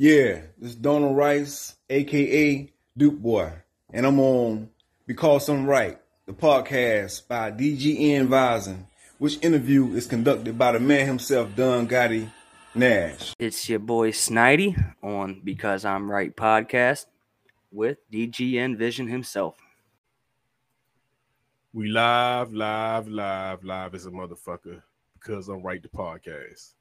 Yeah, this is Donald Rice, aka Duke Boy, and I'm on Because I'm Right, the podcast by DGN Vision, which interview is conducted by the man himself, Don Gotti Nash. It's your boy Snidey on Because I'm Right podcast with DGN Vision himself. We live, live, live, live as a motherfucker because I'm right the podcast.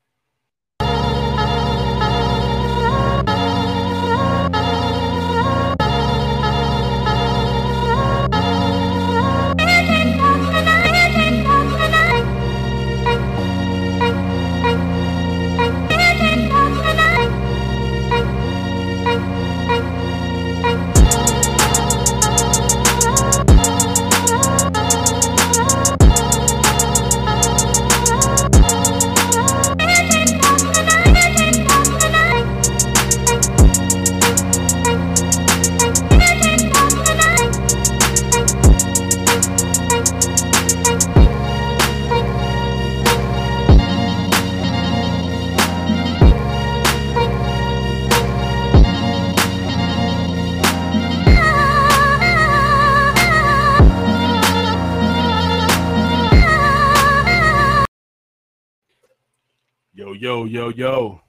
Yo, yo, yo.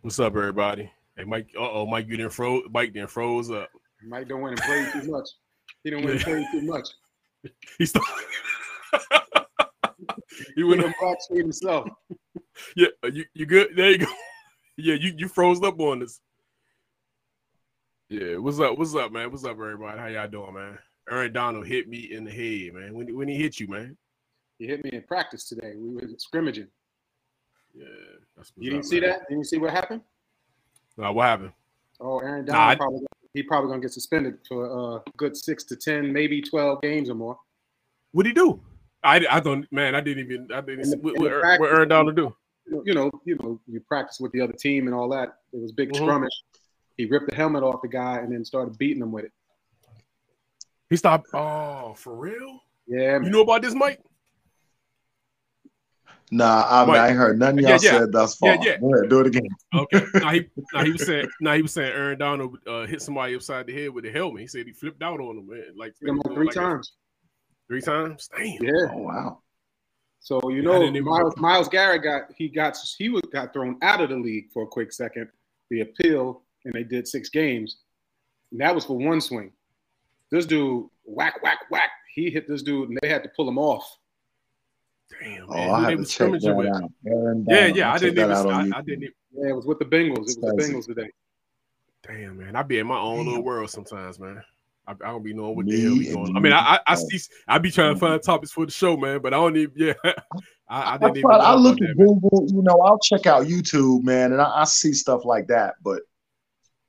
What's up, everybody? Hey, Mike. Uh oh, Mike, you didn't froze. Mike didn't froze up. Mike don't want to play too much. He don't want to play too much. He started. he went. went back to himself. Yeah, you you good? There you go. Yeah, you you froze up on us. Yeah, what's up? What's up, man? What's up, everybody? How y'all doing, man? Aaron Donald hit me in the head, man. When when he hit you, man. He hit me in practice today. We were scrimmaging. Yeah, that's You didn't see man. that? Didn't you see what happened? Nah, what happened? Oh, Aaron Nah, Donald I- probably he probably gonna get suspended for a good six to ten, maybe twelve games or more. What would he do? I I don't, man. I didn't even. I didn't. In the- what, in what, the what Aaron Donald do? You know, you know, you practice with the other team and all that. It was big Mhm. scrummage. He ripped the helmet off the guy and then started beating him with it. He stopped. Oh, for real? Yeah, You know about this, Mike? Nah, I, mean, Mike. I ain't heard nothing y'all Yeah, yeah. said thus far. Yeah, yeah. Go ahead, do it again. Okay. now he, now he was saying, now he was saying, Aaron Donald uh, hit somebody upside the head with the helmet. He said he flipped out on him, man. Like, him like three like- times. Three times. Damn. Yeah. Oh wow. So you know, didn't Miles, Myles Garrett got he got he was got thrown out of the league for a quick second. The appeal, and they did six games. And that was for one swing. This dude whack whack whack. He hit this dude, and they had to pull him off. Damn, Oh, man. I Who they have to check that with? out. Aaron Yeah, Donald, yeah. I'll I didn't even. I, I didn't. Even, Yeah, it was with the Bengals. It was the. Bengals today. damn, man. I be in my own little world sometimes, man. I, I don't be knowing what the hell and going. I mean, I, I, I see. I be trying to find topics for the show, man, but I don't even. Yeah, I, I I, didn't even. know I look that, at man. Google, you know, I'll check out YouTube, man, and I, I see stuff like that. But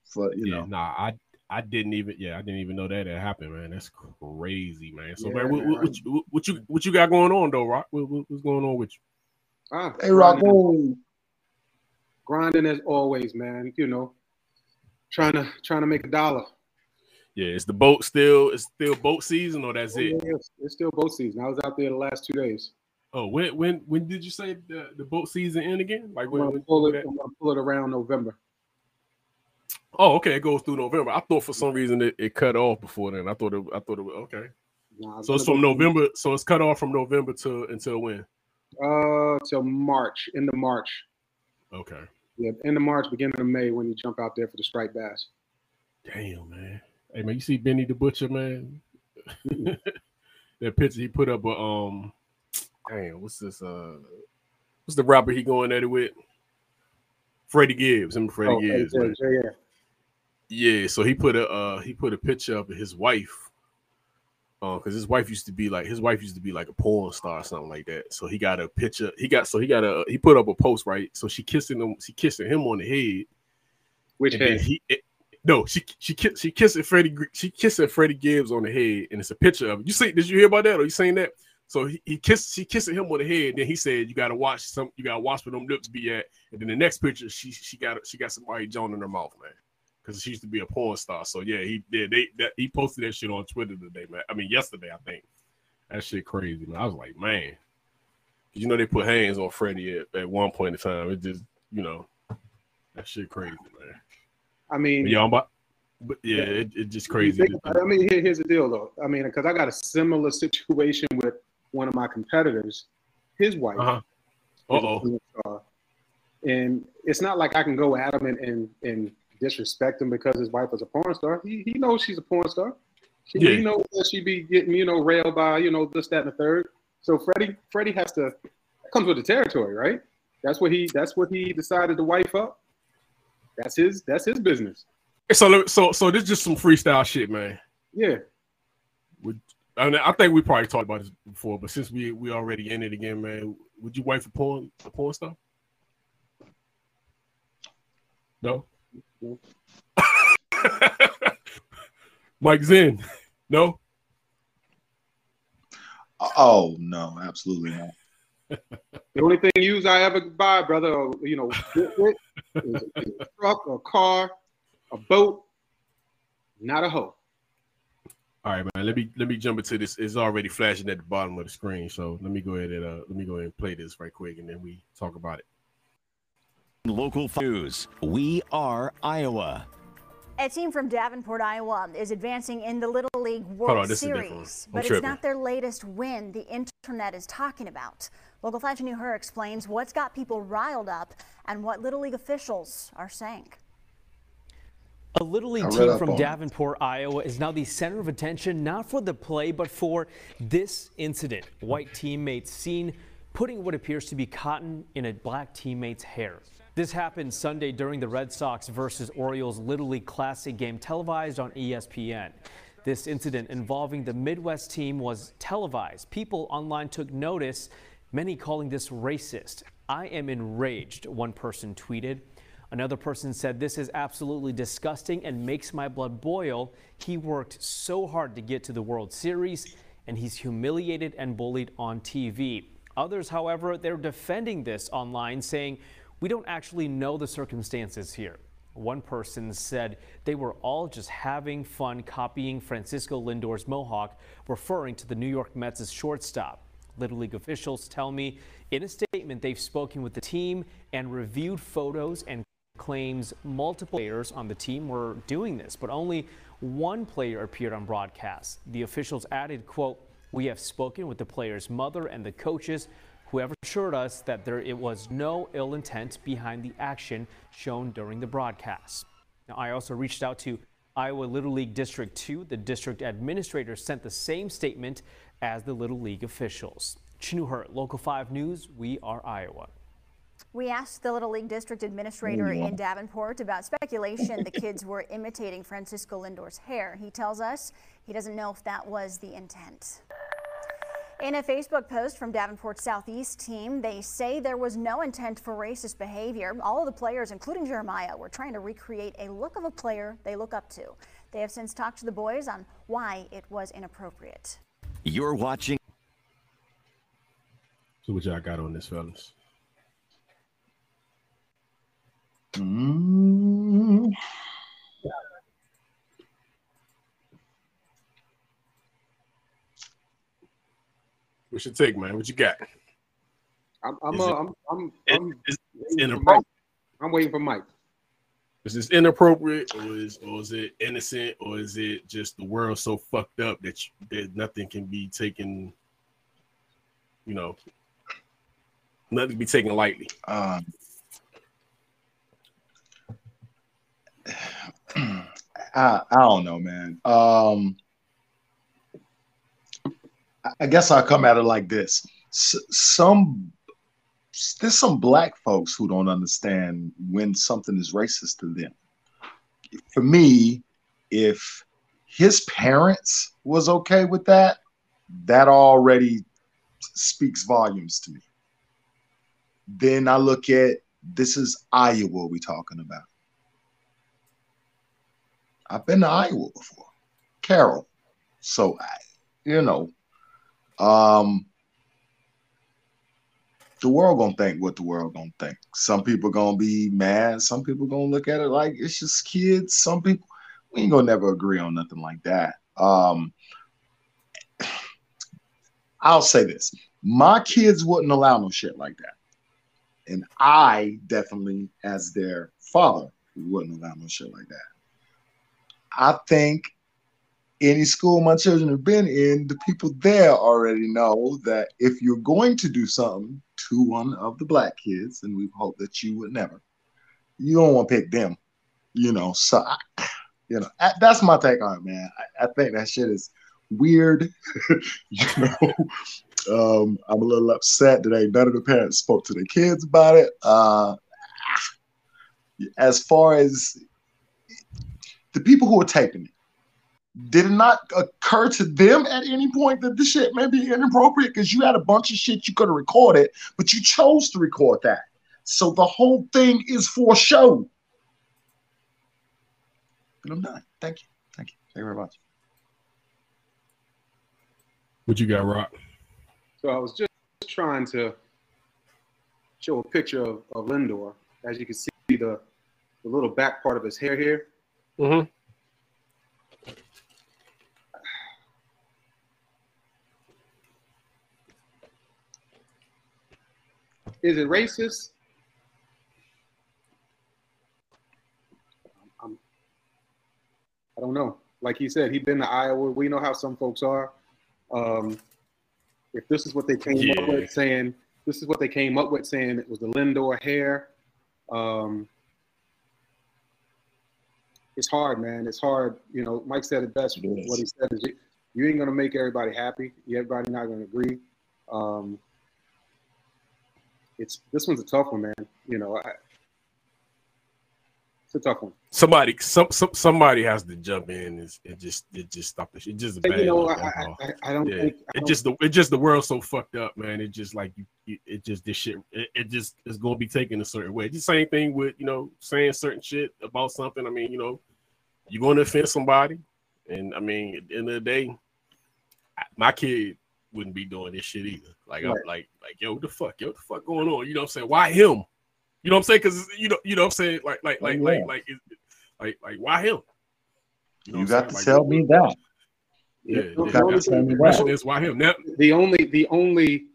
for you yeah, know, nah, I I didn't even yeah, I didn't even know that had happened, man. That's crazy, man. So Yeah, man, what, man. what, what, you, what you what you got going on though, Rock? What, what- what's going on with you? Ah, hey Rock, grinding, grinding as always, man. You know, trying to trying to make a dollar. Yeah, is the boat still it's still boat season or that's Oh, it? yeah, it's, it's still boat season. I was out there the last two days. Oh, when when when did you say the, the boat season end again? Like I'm when, gonna pull when it. I'm gonna pull it around November. Oh, okay, it goes through November. I thought for some reason it, it cut off before then. I thought it I thought it was okay. Nah, So it's from November. So it's cut off from November to until when? Uh, till March, end of March. Okay. Yeah, end of March, beginning of May when you jump out there for the striped bass. Damn, man. Hey man, you see Benny the Butcher, man? that picture he put up a um damn, what's this uh what's the rapper he going at it with? Freddie Gibbs. And Freddie Oh, Gibbs, yeah, yeah, so he put a uh he put a picture of his wife. Uh, because his wife used to be like his wife used to be like a porn star or something like that. So he got a picture. He got so he got a he put up a post right. So she kissing him. She kissing him on the head. Which head? he it- no, she she she kissing Freddie she kissing Freddie Gibbs on the head, and it's a picture of it. You see? Did you hear about that? Or you seen that? So he, he kissed she kissing him on the head. Then he said, "You gotta watch some. You gotta watch where them lips be at." And then the next picture, she she got she got somebody Joan in her mouth, man, because she used to be a porn star. So yeah, he did. They that he posted that shit on Twitter today, man. I mean yesterday, I think. That shit crazy, man. I was like, man, you know they put hands on Freddie at, at one point in time. It just you know. That shit crazy, man. I mean, But yeah, I'm about, but yeah, it, it just crazy. It. I mean, here, here's the deal, though. I mean, because I got a similar situation with one of my competitors. His wife Uh-huh. Uh oh. and it's not like I can go at him and, and, and disrespect him because his wife is a porn star. He, he knows she's a porn star. She, Yeah. He knows that she be getting you know railed by you know this that and the third. So Freddie Freddie has to comes with the territory, right? That's what he that's what he decided to wife up. That's his that's his business. So so so this is just some freestyle shit, man. Yeah. I, mean, I think we probably talked about this before, but since we we already in it again, man, would you wait for porn a porn star? No. No. Mike Zen, no. Oh no, absolutely not. The only thing used I ever buy, brother, or, you know, get with is, is a truck, a car, a boat, not a hoe. All right, man. Let me let me jump into this. It's already flashing at the bottom of the screen, so let me go ahead and uh, let me go ahead and play this right quick, and then we talk about it. Local news. We are Iowa. A team from Davenport, Iowa is advancing in the Little League World on, this is different. Series, I'm but it's not their latest win the internet is talking about. Local 5 New Her explains what's got people riled up and what Little League officials are saying. A Little League team from it. Davenport, Iowa is now the center of attention not for the play but for this incident. White teammates seen putting what appears to be cotton in a black teammate's hair. This happened Sunday during the Red Sox versus Orioles Little League Classic game televised on ESPN. This incident involving the Midwest team was televised. People online took notice, many calling this racist. I am enraged, one person tweeted. Another person said, This is absolutely disgusting and makes my blood boil. He worked so hard to get to the World Series, and he's humiliated and bullied on TV. Others, however, they're defending this online, saying, We don't actually know the circumstances here. One person said they were all just having fun copying Francisco Lindor's mohawk, referring to the New York Mets' shortstop. Little League officials tell me in a statement they've spoken with the team and reviewed photos and claims multiple players on the team were doing this, but only one player appeared on broadcast. The officials added, quote, we have spoken with the player's mother and the coaches who have assured us that there it was no ill intent behind the action shown during the broadcast. Now, I also reached out to Iowa Little League District 2. The district administrator sent the same statement as the Little League officials. Chinu Hurt, Local 5 News, we are Iowa. We asked the Little League District Administrator in Davenport about speculation the kids were imitating Francisco Lindor's hair. He tells us he doesn't know if that was the intent. In a Facebook post from Davenport's Southeast team, they say there was no intent for racist behavior. All of the players, including Jeremiah, were trying to recreate a look of a player they look up to. They have since talked to the boys on why it was inappropriate. You're watching So what y'all got on this, fellas? Mm, What's your take, man? What you got? I'm I'm Is uh, it- I'm I'm, It- I'm, it's waiting for inappropriate. Mike. I'm waiting for Mike. Is this inappropriate, or is or is it innocent, or is it just the world so fucked up that you, that nothing can be taken, you know, nothing can be taken lightly? um, I, I don't know, man. Um, I- guess I'll come at it like this. S- some there's some black folks who don't understand when something is racist to them. For me, if his parents was okay with that, that already speaks volumes to me. Then I look at this is Iowa we talking about. I've been to Iowa before, Carol. So I, you know, um, the world gonna think what the world gonna think. Some people gonna be mad. Some people gonna look at it like it's just kids. Some people we ain't gonna never agree on nothing like that. Um, I'll say this: my kids wouldn't allow no shit like that, and I definitely, as their father wouldn't allow no shit like that. I think any school my children have been in, the people there already know that if you're going to do something to one of the black kids, and we hope that you would never, you don't want to pick them. You know, so I, you know I, that's my take on it, man. I, I think that shit is weird. you know, um, I'm a little upset that ain't none of the parents spoke to their kids about it. Uh, as far as the people who are taping it, did it not occur to them at any point that this shit may be inappropriate? Because you had a bunch of shit you could have recorded, but you chose to record that. So the whole thing is for show. And I'm done. Thank you. Thank you. Thank you very much. What you got, Rock? So I was just trying to show a picture of, of Lindor. As you can see, the, the little back part of his hair here. Mm-hmm. Is it racist? I'm, I don't know. Like he said, he'd been to Iowa. We know how some folks are. Um, if this is what they came up with, saying this is what they came up with, saying it was the Lindor hair. Um, it's hard, man. It's hard. You know, Mike said it best. It is. What he said is, you, you ain't gonna make everybody happy. Everybody not gonna agree. Um, it's this one's a tough one, man. You know, I, it's a tough one. Somebody, some, some, somebody has to jump in and, and just, it just stop it. It just a bad. you know, I, I. I, I don't yeah, think it just the it just the world's so fucked up, man. It just like you, you it just this shit. It, it just is going to be taken a certain way. The same thing with you know saying certain shit about something. I mean, you know, you're going to offend somebody, and I mean, at the end of the day, I- my kid wouldn't be doing this shit either. Like, I'm like, like, yo, what the fuck, yo, what the fuck going on? You know what I'm saying? Why him? You know what I'm saying? Because you know, you know what I'm saying? Like, like, like, Oh, like, like, it, like, like, why him? You, know what I'm got to saying? tell me that. Yeah, You yeah, got to tell me the that. question is why him? Now, the only the only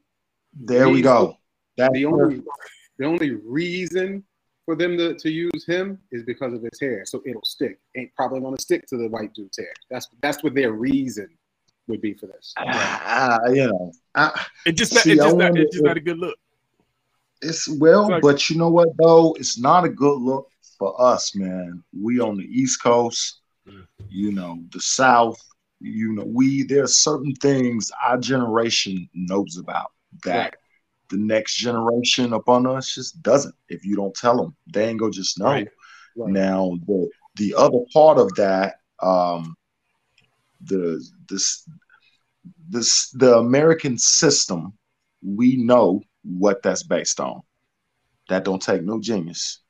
There we go. That's the only the only reason for them to, to use him is because of his hair. So it'll stick. Ain't probably gonna stick to the white dude's hair. That's that's what their reason would be for this. Ah, you know, I, it just, not, See, it's just, not, wonder it's just if- not a good look. it's well, Like- but you know what though? It's not a good look for us, man. We on the East Coast, Mm. you know, the South. You know, we there's certain things our generation knows about that Right. The next generation up on us just doesn't. If you don't tell them, they ain't gonna just know. Right. Right. Now, the the other part of that, um, the this this the American system, we know what that's based on. That don't take no genius.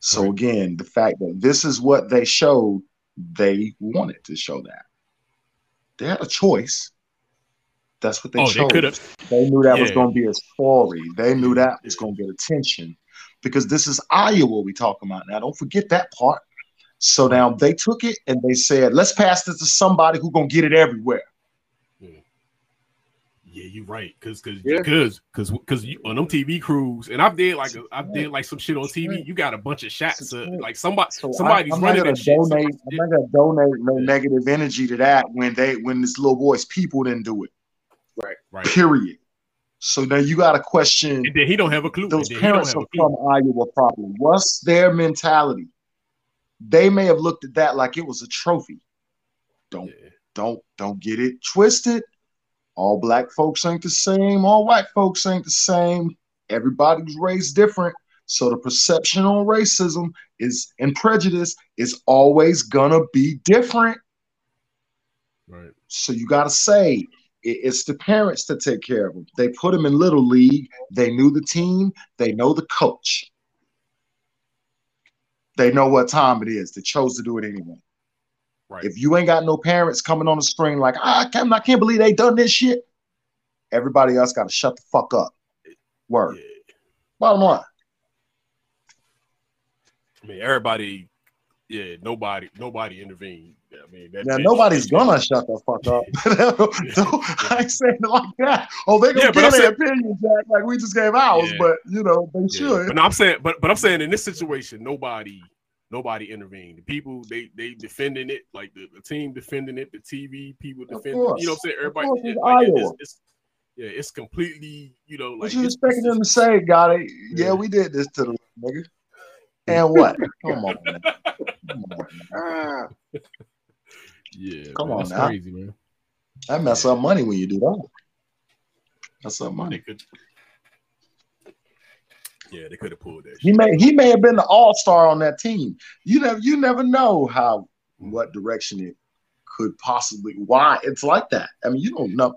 So Right. again, the fact that this is what they showed, they wanted to show that. They had a choice. That's what they Oh, chose. they could have. They knew that was going to be a story. They knew that was going to get attention because this is Iowa we talking about now. Don't forget that part. So now they took it and they said, let's pass this to somebody who's going to get it everywhere. Yeah, you're right. Cause, cause, Yeah. cause, cause, cause you, on them TV crews, and I've did like a, I've did like some shit on TV. You got a bunch of shots of like somebody, So somebody's I, am running not gonna that shit. donate. I'm not gonna donate no negative energy to that when they when this little boy's people didn't do it. Right. Right. Period. So now you got to question And then he don't have a clue. those and then he don't parents have are a clue. from Iowa probably. What's their mentality? They may have looked at that like it was a trophy. Don't Yeah. don't don't get it twisted. All black folks ain't the same. All white folks ain't the same. Everybody's raised different. So the perception on racism is and prejudice is always gonna be different. Right. So you got to say it- it's the parents to take care of them. They put them in little league. They knew the team. They know the coach. They know what time it is. They chose to do it anyway. Right. If you ain't got no parents coming on the screen like, "Ah, I can't, I can't believe they done this shit. Everybody else got to shut the fuck up. Word. Yeah. Bottom line. I mean, everybody yeah, nobody, nobody intervened. I mean, that, nobody's gonna shut the fuck up. so, I ain't saying it like that. Oh, they gonna Yeah, their opinion, Jack, like we just gave ours, Yeah. but you know they Yeah, should. But no, I'm saying, but but I'm saying in this situation, nobody, nobody intervened. The people they they defending it, like the, the team defending it, the TV people defending. it. You know what I'm saying? Everybody, course, it- it's like, Iowa. it's, it's, yeah, it's completely, you know, like what you expecting them to say, got it? Yeah, we did this to the nigga. And what? Come on, man. Come on, man. yeah, Come man, on that's now. crazy, man. That mess up money when you do that. That's up money. could, yeah, they could have pulled that. He shit. may he may have been the all star on that team. You never you never know how what direction it could possibly why it's like that. I mean, you don't know.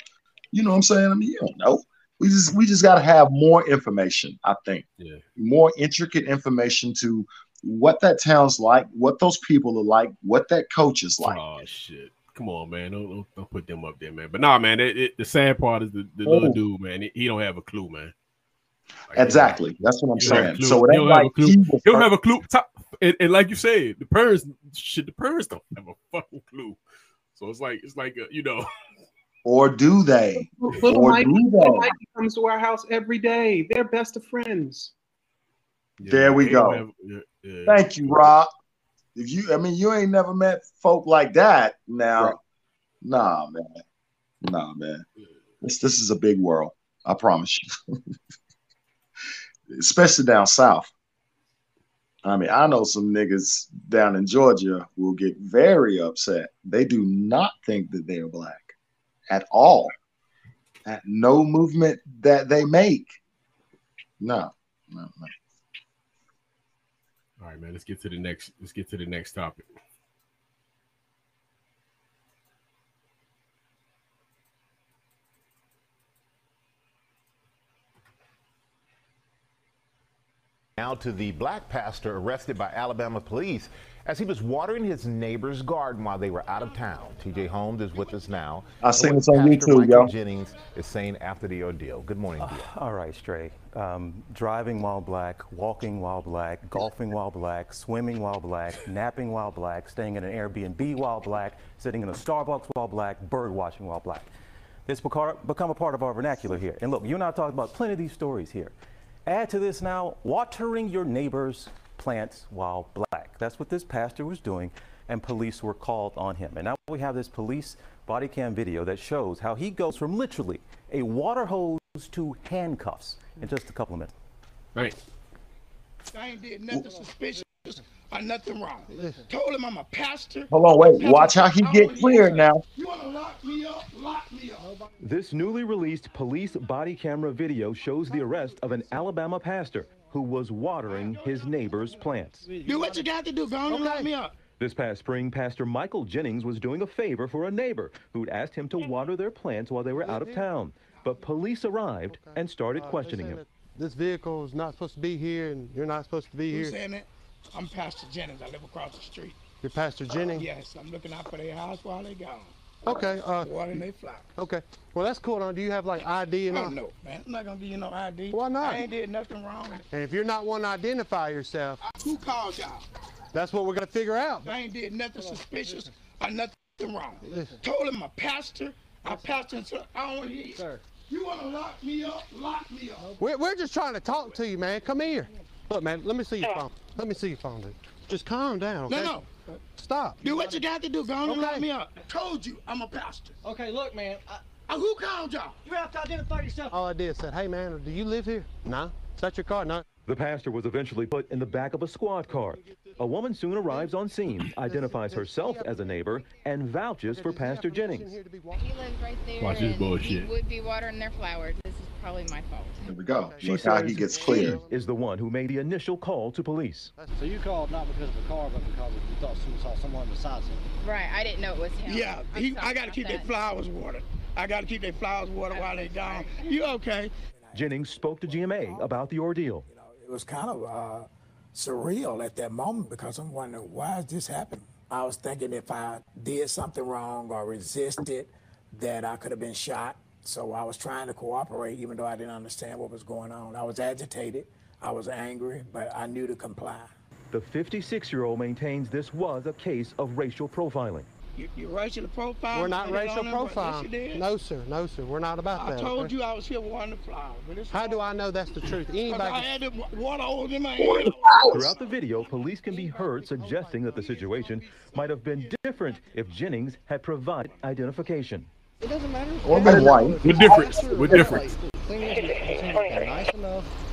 You know what I'm saying? I mean, you don't know. We just we just gotta have more information, I think. Yeah. More intricate information to what that town's like, what those people are like, what that coach is like. Oh shit! Come on, man. Don't, don't, don't put them up there, man. But nah, man. It, it, the sad part is the, the Oh. little dude, man. He, he don't have a clue, man. Like, Exactly. That's what I'm he don't have a saying. So it He ain't don't have a like clue. he don't have a clue. Top, and, and like you said, the parents, shit, the parents don't have a fucking clue. So it's like it's like uh, you know, or do they? Little Or Mikey, do they? Mikey comes to our house every day. They're best of friends. There we go. have- yeah, yeah. Thank you, Rob. If you, I mean, you ain't never met folk like that. Now, Right. nah, man, nah, man. This this is a big world. I promise you. Especially down south. I mean, I know some niggas down in Georgia will get very upset. They do not think that they are black at all. At no movement that they make. No, no, no. All right, man. Let's get to the next. Let's get to the next topic. Now to the black pastor arrested by Alabama police as he was watering his neighbor's garden while they were out of town. TJ Holmes is with us now. I seen this on what Pastor YouTube, Michael yo. Jennings is saying after the ordeal. Good morning, dear. All right, Stray. Um, driving while black, walking while black, golfing while black, swimming while black, napping while black, staying in an Airbnb while black, sitting in a Starbucks while black, bird watching while black. This becar- become a part of our vernacular here. And look, you and I talked about plenty of these stories here. Add to this now, watering your neighbor's plants while black. That's what this pastor was doing, and police were called on him. And now we have this police body cam video that shows how he goes from literally a water hose to handcuffs in just a couple of minutes. Right. I ain't did nothing suspicious or nothing wrong. Told him I'm a pastor. Hold on, wait. Watch how he get cleared now. You wanna lock me up? Lock me up. This newly released police body camera video shows the arrest of an Alabama pastor who was watering his neighbor's plants. Do what you got to do. Go on and lock me up. This past spring, Pastor Michael Jennings was doing a favor for a neighbor who'd asked him to water their plants while they were out of town. But police arrived and started uh, questioning him. This vehicle is not supposed to be here, and you're not supposed to be here. Who's here. saying that? I'm Pastor Jennings. I live across the street. You're Pastor uh, Jennings. Yes, I'm looking out for their house while they're gone. Okay. Uh, Watering they flower. okay. Well, that's cool. Now, do you have like ID and all? no, man. I'm not gonna give you no ID. Why not? I ain't did nothing wrong. And if you're not one to identify yourself, Who called y'all? that's what we're gonna figure out. I ain't did nothing suspicious or nothing wrong. Told him I'm a pastor. I pastor, and so I don't want to hear you. Sir. You want to lock me up? Lock me up. We're, we're just trying to talk to you, man. Come here. Look, man. Let me see your phone. Let me see your phone, dude. Just calm down. No, Okay? no. Stop. Do what you got to do. Go on and lock me up. I Told you I'm a pastor. Okay, look, man. I, Uh, who called y'all? you have to identify yourself. All I did said, hey, man, do you live here? No. Is that your car? No. The pastor was eventually put in the back of a squad car. A woman soon arrives on scene, identifies herself as a neighbor, and vouches for Pastor Jennings. He lives right there. Watch this bullshit. He would be watering their flowers. This is probably my fault. Here we go. She Look how says he gets she cleared. is the one who made the initial call to police. So you called not because of the car, but because you thought someone saw someone besides him. Right, I didn't know it was him. Yeah, I'm he, I got to keep their flowers watered. I got to keep their flowers watered while they're gone. You okay? Jennings spoke to GMA about the ordeal. it was kind of uh, surreal at that moment because I'm wondering why is this happening. I was thinking if I did something wrong or resisted, that I could have been shot. So I was trying to cooperate, even though I didn't understand what was going on. I was agitated, I was angry, but I knew to comply. The 56 year old maintains this was a case of racial profiling. You, you racial profile? We're not racial on there, what- profile. Yes. No, sir. No, sir. We're not about I that. I told okay? you I was here watering the flowers. but How do I know that's the truth? Anybody. I had the water hose in my hand. Throughout the video, police can be heard suggesting that the situation might have been different if Jennings had provided identification. It doesn't matter. Or been white. We're different. We're different.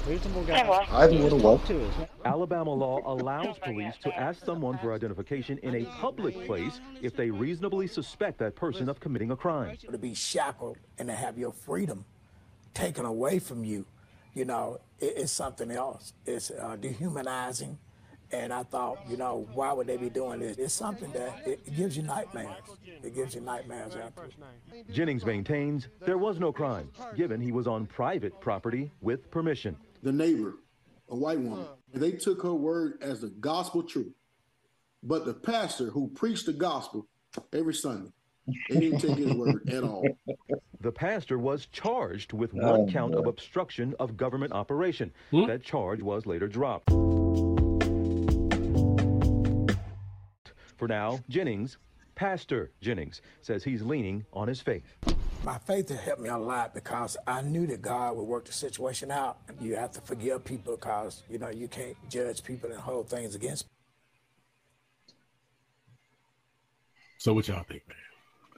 Thing is, he seems like a nice enough, reasonable guy. Either would have worked. To us. Alabama law allows police to ask someone for identification in a public place if they reasonably suspect that person of committing a crime. To be shackled and to have your freedom taken away from you, you know, it, it's something else. It's uh, dehumanizing. And I thought, you know, why would they be doing this? It's something that it, it gives you nightmares. It gives you nightmares after. Jennings maintains there was no crime, given he was on private property with permission. The neighbor, a white woman, and they took her word as the gospel truth. But the pastor who preached the gospel every Sunday, they didn't take his word at all. The pastor was charged with Oh, one count of obstruction of government operation. Hmm? That charge was later dropped. For now, Jennings, Pastor Jennings, says he's leaning on his faith. My faith has helped me a lot because I knew that God would work the situation out. You have to forgive people because, you know, you can't judge people and hold things against So what y'all think, man?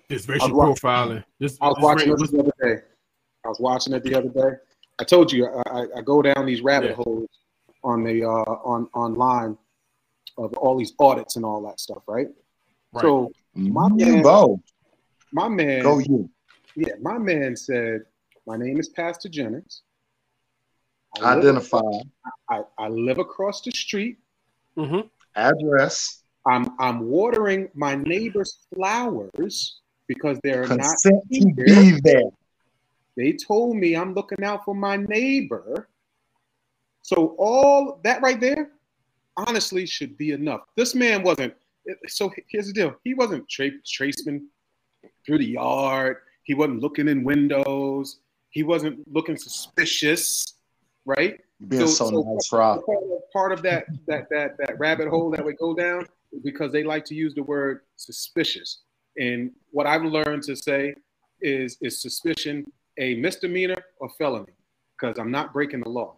This racial was wa- profiling. This, I was this watching ra- it the other day. I was watching it the other day. I told you I, I, I go down these rabbit Yeah. holes on the uh, on online of all these audits and all that stuff, right? So my You man, go. my man, Go you. Yeah, my man said, "My name is Pastor Jennings. I live- Identify. I, I live across the street. Mm-hmm. Address. I'm I'm watering my neighbor's flowers because they're Consent not to be there. They told me I'm looking out for my neighbor. So all that right there, honestly, should be enough. This man wasn't. So here's the deal: he wasn't tra- tracing through the yard. He wasn't looking in windows. He wasn't looking suspicious, right? Being so nice, Rob. Part of, part of that that that that rabbit hole that we go down because they like to use the word suspicious. And what I've learned to say is is suspicion a misdemeanor or felony? Because I'm not breaking the law.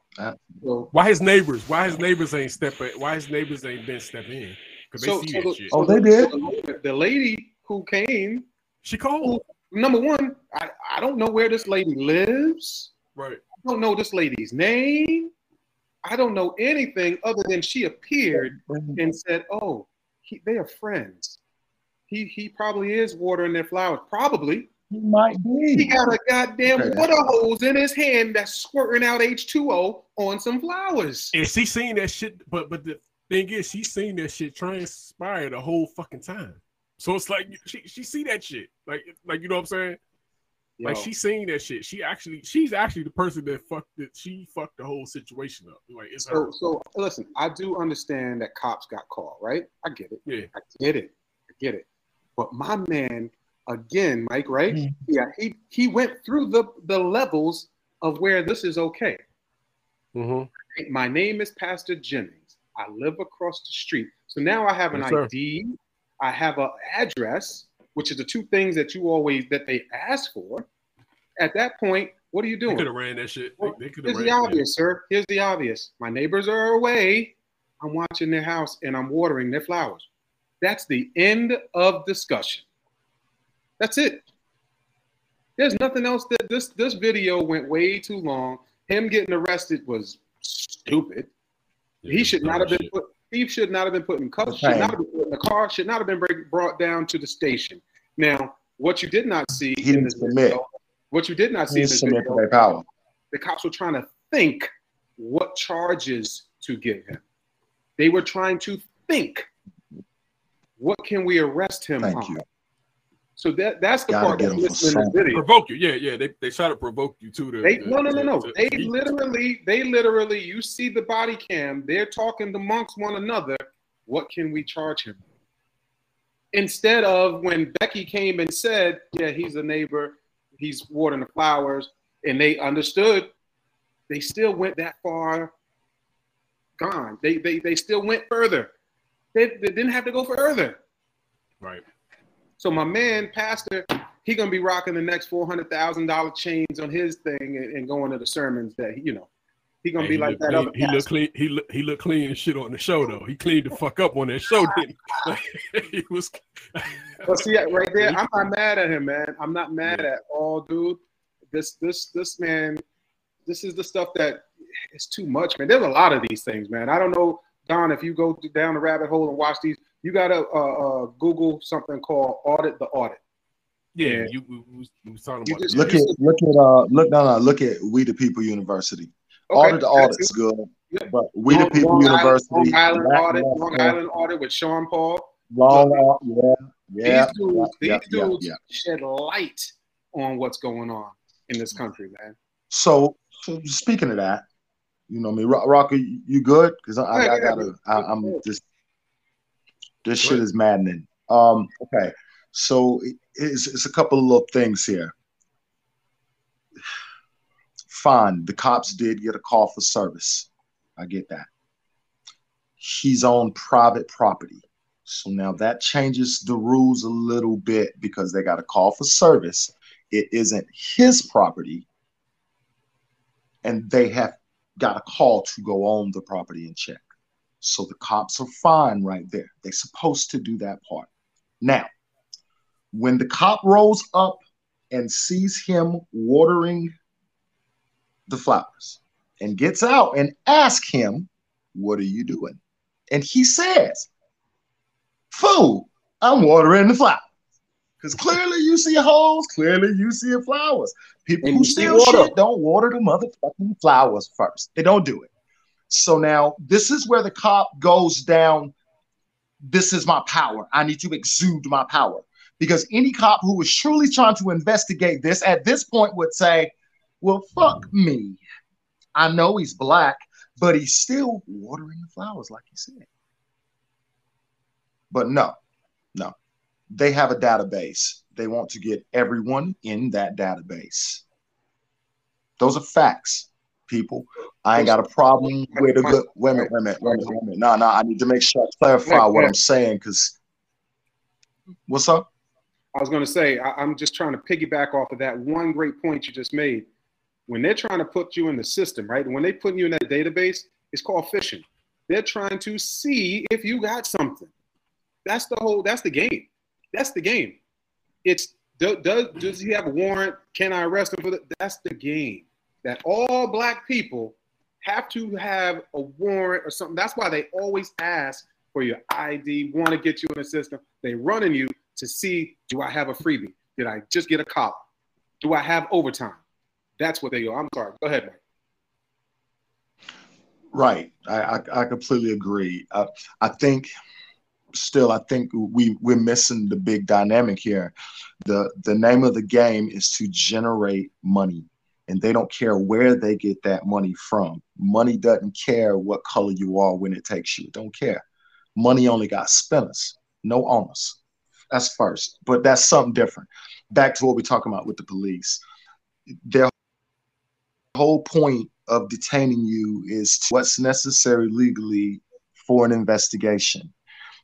So, Why his neighbors? Why his neighbors ain't stepping? Why his neighbors ain't been stepping in? Because they so, see so that the, shit. so the- so The, the lady who came, she called. Number one, I, I don't know where this lady lives. Right. I don't know this lady's name. I don't know anything other than she appeared and said, "Oh, he, they are friends." He he probably is watering their flowers. Probably. He might be. He got a goddamn Okay. water hose in his hand that's squirting out H2O on some flowers. And she seen that shit, but but the thing is, she seen that shit transpire the whole fucking time. So it's like she she see that shit, like like you know what I'm saying. Like Yo. she seen that shit. She actually she's actually the person that fucked it. She fucked the whole situation up. Like it's her. So, so listen, I do understand that cops got called, right? I get it. Yeah. I get it. I get it. But my man, again, Mike, right? Yeah, he he went through the the levels of where this is okay. Mm-hmm. My name is Pastor Jennings. I live across the street. So now I have an Yes, sir. ID. I have an address, which is the two things that you always that they ask for. At that point, what are you They doing? could have ran that shit. They, they could have Here's ran the obvious, sir. Here's the obvious. My neighbors are away. I'm watching their house and I'm watering their flowers. That's the end of discussion. That's it. There's nothing else that this this video went way too long. Him getting arrested was stupid. he should not have been put. He should not have been put in cuffs. Should not have been put in the car. Should not have been break- brought down to the station. Now, what you did not see He in didn't this submit. video, what you did not see in this video, power. the cops were trying to think what charges to give him. They were trying to think what can we arrest him Thank on. you. So that that's the Gotta part get that's him for missing in this video. provoke you. Yeah, yeah. They they try to provoke you too. To, They to- no no no no. to- They to- literally they literally you see the body cam. They're talking amongst one another. What can we charge him? Instead of when Becky came and said, "Yeah, he's a neighbor. He's watering the flowers," and they understood, they still went that far gone. They they they still went further. They, they didn't have to go further. Right. So my man, Pastor, he gonna be rocking the next four hundred thousand dollar chains on his thing and, and going to the sermons that you know. He gonna Hey, be he like that clean, other he look pastor. clean. He look he look clean and shit on the show though. He cleaned the fuck up on that show, didn't he? he was. But see right there, I'm not mad at him, man. I'm not mad at all, dude. This this this man, this is the stuff that it's too much, man. There's a lot of these things, man. I don't know, Don, if you go down the rabbit hole and watch these, you gotta uh, uh, Google something called audit the audit. Yeah, Yeah. you we, we was- we was talking You about just- Look at look at uh look no no look at We the People University. Okay, Audit the that's audit's it. good, but We the Long- People Long Island- University. Long Island audit, Long Island audit with Sean Paul. Long Law, yeah, yeah, these dudes, yeah, these dudes yeah. shed light on what's going on in this country, man. So, so speaking of that, you know me, Ro- Rocker, you you good? Because I, I, I gotta, I, I'm just this. This shit is maddening. Um, okay, so it- it's, it's a couple of little things here. Fine, the cops did get a call for service. I get that. He's on private property. So now that changes the rules a little bit because they got a call for service. It isn't his property, and they have got a call to go on the property and check. So the cops are fine right there. They're supposed to do that part. Now, when the cop rolls up and sees him watering the flowers and gets out and asks him, What are you doing? And he says, Fool, I'm watering the flowers. Because clearly you see holes, clearly you see flowers. People And who steal water. shit don't water the motherfucking flowers first. They don't do it. So now this is where the cop goes down. This is my power. I need to exude my power. Because any cop who is truly trying to investigate this at this point would say, Well, fuck me. I know he's black, but he's still watering the flowers, like you said. But no, no. They have a database. They want to get everyone in that database. Those are facts, people. I ain't got a problem with a good. Wait a minute, wait a minute, wait a minute. No, no, I need to make sure I clarify what I'm saying because. What's up? I was going to say, I, I'm just trying to piggyback off of that one great point you just made. When they're trying to put you in the system, right? When they put you in that database, it's called fishing. They're trying to see if you got something. That's the whole. That's the game. That's the game. It's do, does does he have a warrant? Can I arrest him for that? That's the game. That all black people have to have a warrant or something. That's why they always ask for your ID, want to get you in the system. They running you to see, do I have a freebie? Did I just get a collar? Do I have overtime? That's what they go. I'm sorry. Go ahead, Mike. Right. I I, I completely agree. Uh, I think still I think we we're missing the big dynamic here. The the name of the game is to generate money. And they don't care where they get that money from. Money doesn't care what color you are when it takes you. It don't care. Money only got spinners, no owners. That's first. But that's something different. Back to what we're talking about with the police. Their whole point of detaining you is what's necessary legally for an investigation.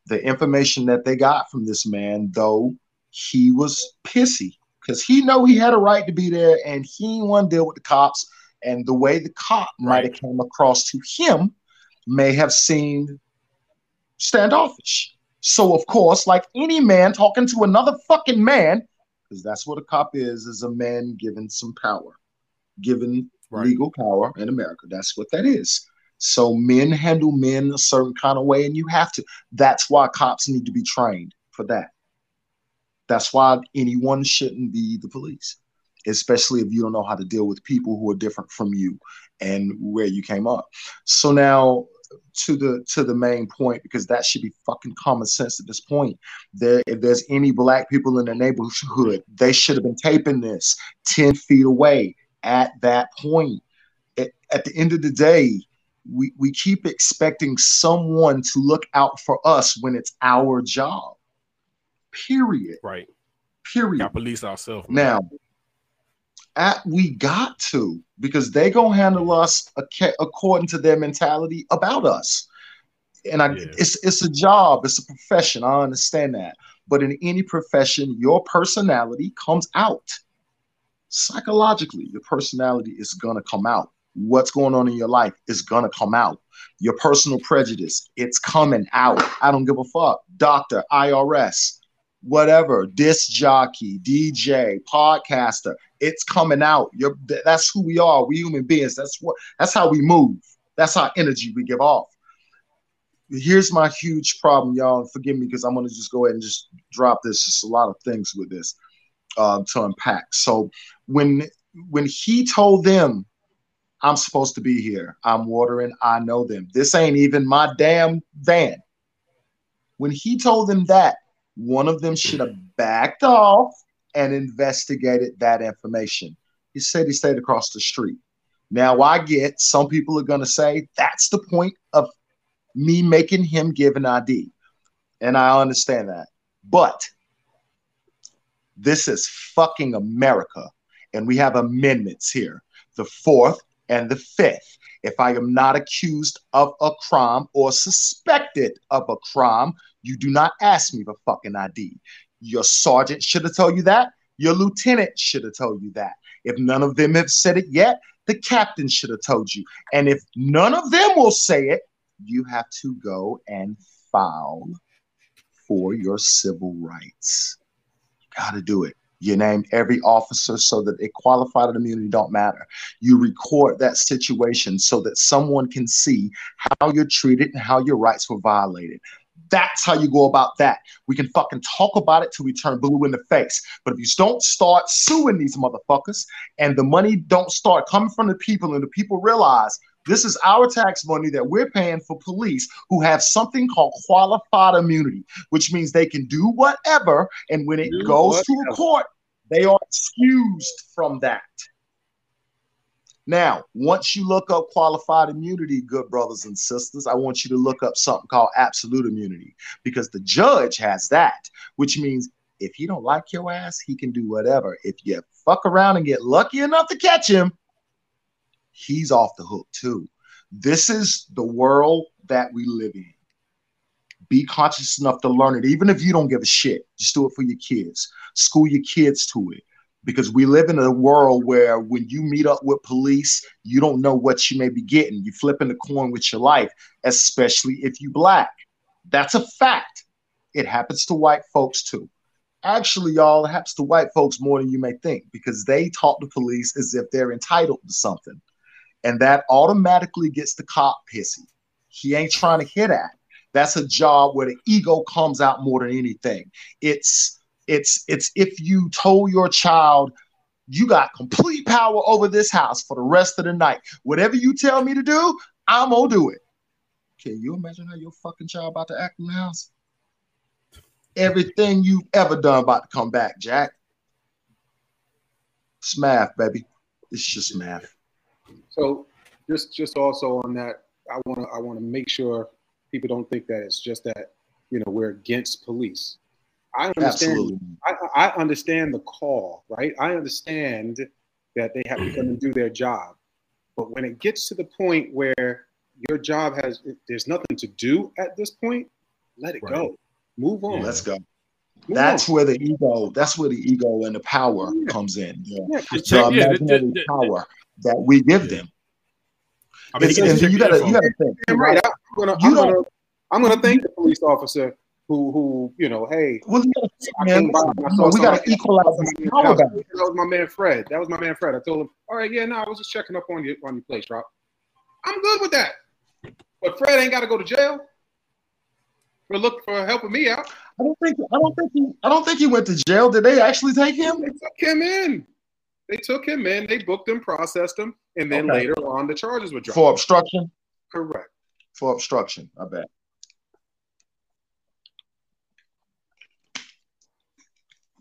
The information that they got from this man, though, he was pissy because he know he had a right to be there and he didn't want to deal with the cops. And the way the cop might have came across to him may have seemed standoffish. So, of course, like any man talking to another fucking man, because that's what a cop is, is a man given some power, given legal power in America. That's what that is. So men handle men a certain kind of way, and you have to. That's why cops need to be trained for that. That's why anyone shouldn't be the police, especially if you don't know how to deal with people who are different from you and where you came up. So now to the to the main point, because that should be fucking common sense at this point. There, if there's any black people in the neighborhood, they should have been taping this 10 feet away at that point. At, at the end of the day, we, we keep expecting someone to look out for us when it's our job. Period. Right. Period. Got police ourselves. Now, at, we got to, because they gonna handle us according to their mentality about us. And I, it's it's a job, it's a profession. I understand that, but in any profession, your personality comes out psychologically. Your personality is gonna come out. What's going on in your life is gonna come out. Your personal prejudice, it's coming out. I don't give a fuck. Doctor, IRS, whatever, disc jockey, DJ, podcaster, it's coming out. You're, that's who we are. We human beings. That's what. That's how we move. That's our energy we give off. Here's my huge problem, y'all. Forgive me because I'm gonna just go ahead and just drop this. Just a lot of things with this um, to unpack. So when when he told them, "I'm supposed to be here. I'm watering. I know them. This ain't even my damn van." When he told them that, one of them should have backed off and investigated that information. He said he stayed across the street. Now, I get some people are to say that's the point of me making him give an ID. And I understand that. But this is fucking America. And we have amendments here the fourth and the fifth. If I am not accused of a crime or suspected of a crime, you do not ask me for fucking ID. Your sergeant should have told you that. Your lieutenant should have told you that. If none of them have said it yet, the captain should have told you. And if none of them will say it, you have to go and file for your civil rights. Got to do it. You name every officer so that a qualified immunity don't matter. You record that situation so that someone can see how you're treated and how your rights were violated. That's how you go about that. We can fucking talk about it till we turn blue in the face. But if you don't start suing these motherfuckers and the money don't start coming from the people and the people realize this is our tax money that we're paying for police who have something called qualified immunity, which means they can do whatever. And when it Do goes to a court, they are excused from that. Now, once you look up qualified immunity, good brothers and sisters, I want you to look up something called absolute immunity because the judge has that, which means if he don't like your ass, he can do whatever. If you fuck around and get lucky enough to catch him, he's off the hook too. This is the world that we live in. Be conscious enough to learn it, even if you don't give a shit. Just do it for your kids. School your kids to it. Because we live in a world where when you meet up with police, you don't know what you may be getting. You're flipping the coin with your life, especially if you black. That's a fact. It happens to white folks too. Actually, y'all, it happens to white folks more than you may think because they talk to police as if they're entitled to something. And that automatically gets the cop pissy. He ain't trying to hit at. That's a job where the ego comes out more than anything. It's it's it's if you told your child you got complete power over this house for the rest of the night. Whatever you tell me to do, I'm gonna do it. Can you imagine how your fucking child about to act in the house? Everything you've ever done about to come back, Jack. It's math, baby. It's just math. So just just also on that, I want to I want to make sure people don't think that it's just that you know we're against police. I understand. Absolutely. I, I understand the call, right? I understand that they have to come and do their job, but when it gets to the point where your job has there's nothing to do at this point, let it go. Move on. Let's go. Move That's on. where the ego. That's where the ego and the power comes in. Yeah. Yeah, The yeah, imaginary th- th- power that we give them. I mean, It's- he can and check you the gotta, info. you gotta think. Damn right. I'm gonna, You I'm gonna, I'm gonna thank the police officer who, who, you know, hey, Well, you gotta think, man, came by listen, and I you saw know, we gotta equalize I saw this somebody in power the house. balance. That was my man Fred. That was my man Fred. I told him, all right, yeah, no, I was just checking up on you on your place, Rob. I'm good with that. But Fred ain't got to go to jail for look for helping me out. I don't think. I don't think he. I don't think he went to jail. Did they actually take him? They took him in. They took him in. They booked him, processed him, and then Okay. later on the charges were dropped. For obstruction. Correct. For obstruction. I bet.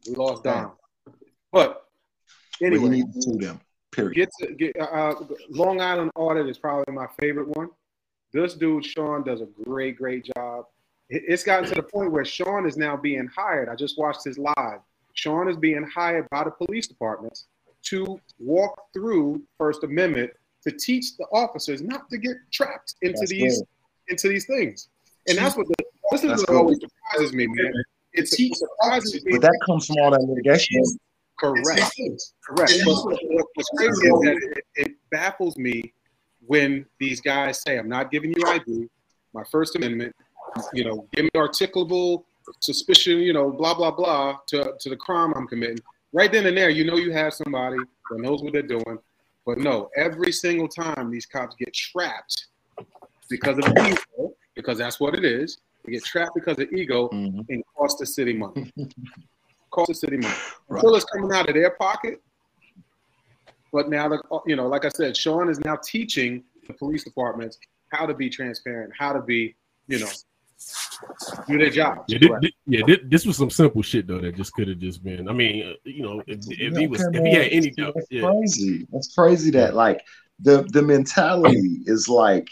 We lost Don. But anyway, you need to them. Period. Get to get uh, uh, Long Island audit is probably my favorite one. This dude Sean does a great, great job. It's gotten to the point where Sean is now being hired. I just watched his live. Sean is being hired by the police departments to walk through First Amendment to teach the officers not to get trapped into That's these good. into these things. And that's what the, this is what always surprises me, man. It surprises me. But that comes from all that litigation. Correct. Correct. But what- what's crazy is that it, it baffles me when these guys say, "I'm not giving you ID, my First Amendment. You know, give me articulable suspicion. You know, blah blah blah to to the crime I'm committing." Right then and there, you know you have somebody that knows what they're doing. But no, every single time these cops get trapped because of ego, because that's what it is. They get trapped because of ego mm-hmm. and cost the city money. cost the city money. Until it's coming out of their pocket. But now, the, uh, you know, like I said, Sean is now teaching the police departments how to be transparent, how to be, you know, do their job. Yeah, thi- thi- yeah. thi- this was some simple shit though that just could have just been. I mean, uh, you know, if, if he was, if he had any doubt, That's yeah. crazy. That's crazy that like the the mentality is like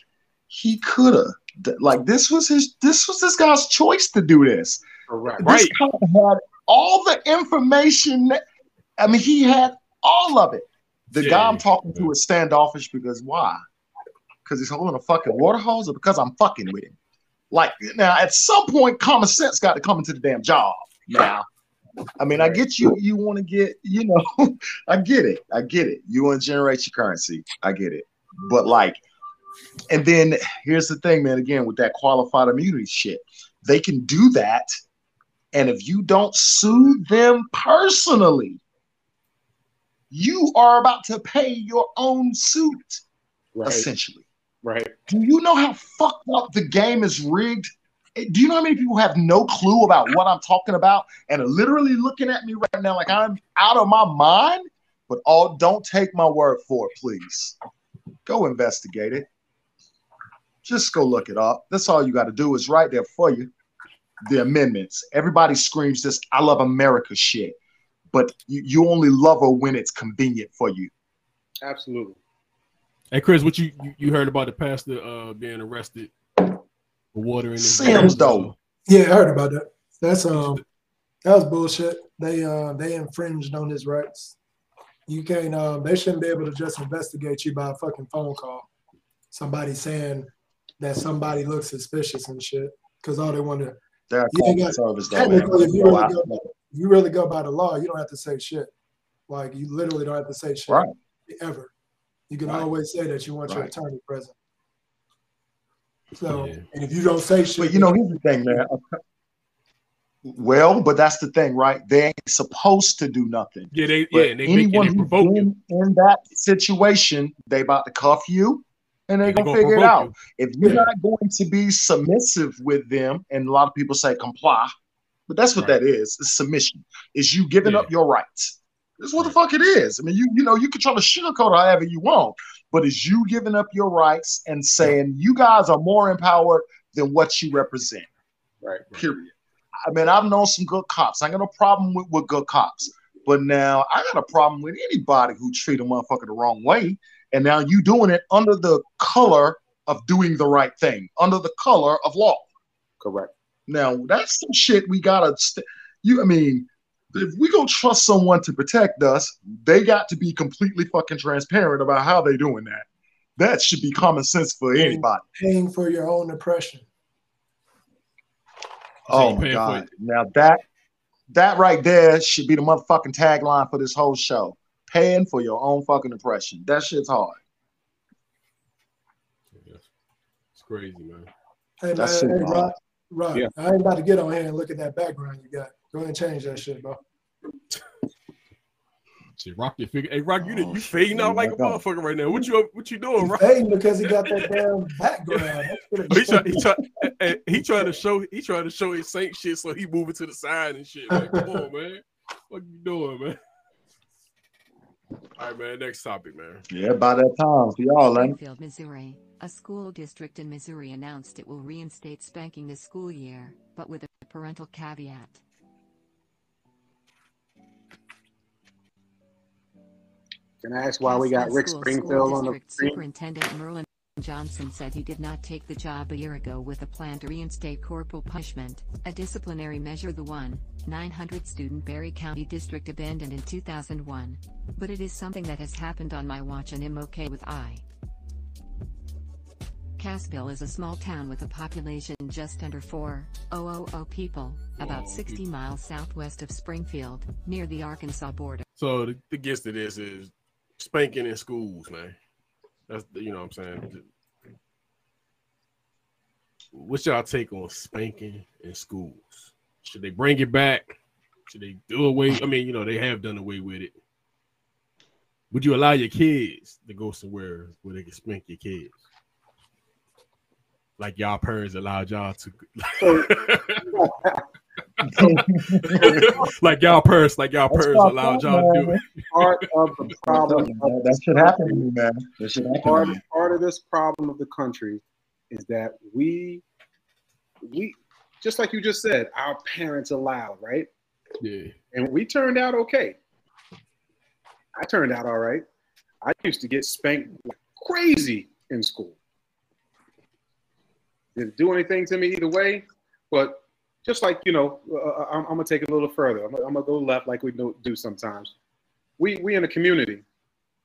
he could have like this was his this was this guy's choice to do this. Correct. This cop had all the information. That, I mean, he had all of it. The guy I'm talking to is standoffish because why? Because he's holding a fucking water hose, or because I'm fucking with him? Like now, at some point, common sense got to come into the damn job. Now, I mean, I get you. You want to get, you know, I get it. I get it. You want to generate your currency. I get it. But like, and then here's the thing, man. Again, with that qualified immunity shit, they can do that, and if you don't sue them personally, you are about to pay your own suit, Right. essentially. Right. Do you know how fucked up the game is rigged? Eh, Do you know how many people have no clue about what I'm talking about and are literally looking at me right now like I'm out of my mind? But all don't take my word for it, please. Go investigate it. Just go look it up. That's all you got to do is right there for you. The amendments. Everybody screams this I love America shit, but you, you only love her when it's convenient for you. Absolutely. Hey Chris, what you you- you heard about the pastor uh being arrested for watering his Sims, though. Yeah, I heard about that. That's um that was bullshit. They uh they infringed on his rights. You can't um they shouldn't be able to just investigate you by a fucking phone call. Somebody saying that somebody looks suspicious and shit. Cause all they want to They're you got- service, though, technically if you really out. go if you really go by the law, you don't have to say shit. Like you literally don't have to say shit Right. ever. You can Right. always say that you want your attorney present. So and if you don't say shit, But you know, here's the thing, man. Well, but that's the thing, right? They ain't supposed to do nothing. Yeah, they But yeah, and they make anyone they who's provoke been in that situation, they about to cuff you, and they Yeah, they gonna gonna figure it provoke out. If you're not going to be submissive with them, and a lot of people say comply, but that's what that is. It's submission. Is you giving up your rights. That's what the fuck it is. I mean, you you know, you can try to sugarcoat however you want, but it's you giving up your rights and saying you guys are more empowered than what you represent. Right. Period. I mean, I've known some good cops. I got no problem with, with good cops. But now I got a problem with anybody who treat a motherfucker the wrong way. And now you doing it under the color of doing the right thing, under the color of law. Correct. Now that's some shit we gotta. St- you, I mean, if we gonna trust someone to protect us, they got to be completely fucking transparent about how they doing that. That should be common sense for anybody. paying for your own oppression. Oh my god! Now that that right there should be the motherfucking tagline for this whole show. Paying for your own fucking oppression. That shit's hard. It's crazy, man. Hey, man, That's hey, super Rod, hard. Rod, Yeah. I ain't about to get on here and look at that background you got. Go ahead and change that shit, bro. Shit, rock your figure. Hey, Rock, you you fading Oh out like a God. motherfucker right now. What you what you doing, Rock? Fading because he got that damn background. Oh, he try, he try, eh, eh, he trying to show he trying to show his saint shit, so he moving to the side and shit. Man, come on, man. What you doing, man? All right, man. Next topic, man. Yeah, by that time for y'all, ain't it? Springfield, Missouri. A school district in Missouri announced it will reinstate spanking this school year, but with a parental caveat. Can I ask why we got Rick School Springfield on the screen? Superintendent Merlyn Johnson said he did not take the job a year ago with a plan to reinstate corporal punishment, a disciplinary measure the one 900 student Barry County District abandoned in 2001. But it is something that has happened on my watch and I'm okay with I. Cassville is a small town with a population just under 4,000 people, about 60 miles southwest of Springfield, near the Arkansas border. So the, the gist of this is spanking in schools, man. That's you know what I'm saying. What's y'all take on spanking in schools? Should they bring it back? Should they do away? I mean, you know, they have done away with it. Would you allow your kids to go somewhere where they can spank your kids? Like y'all parents allowed y'all to like y'all parents, like y'all That's parents fucked allowed y'all to do it. Part of the problem. Man, that should happen to me, man. That should happen part, to me. part of this problem of the country is that we we just like you just said, our parents allowed, right? Yeah. And we turned out okay. I turned out all right. I used to get spanked like crazy in school. Didn't do anything to me either way, but just like you know, uh, I'm, I'm gonna take it a little further. I'm, I'm gonna go left like we do, do sometimes. We we in a community,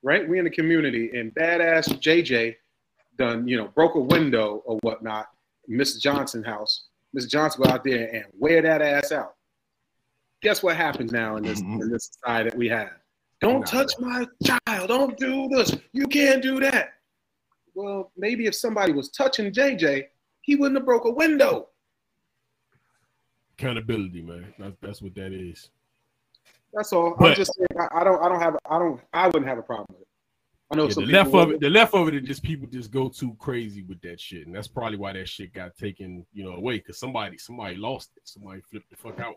right? We in a community, and badass JJ done you know broke a window or whatnot. Miss Johnson house. Miss Johnson go out there and wear that ass out. Guess what happens now in this in this society that we have? Don't touch my child. Don't do this. You can't do that. Well, maybe if somebody was touching JJ, he wouldn't have broke a window. Accountability, man. That's that's what that is. That's all. I'm just saying. I, I don't. I don't have. I don't. I wouldn't have a problem with it. I know Yeah, some the left of it, the left of it is just people just go too crazy with that shit, and that's probably why that shit got taken, you know, away because somebody somebody lost it, somebody flipped the fuck out.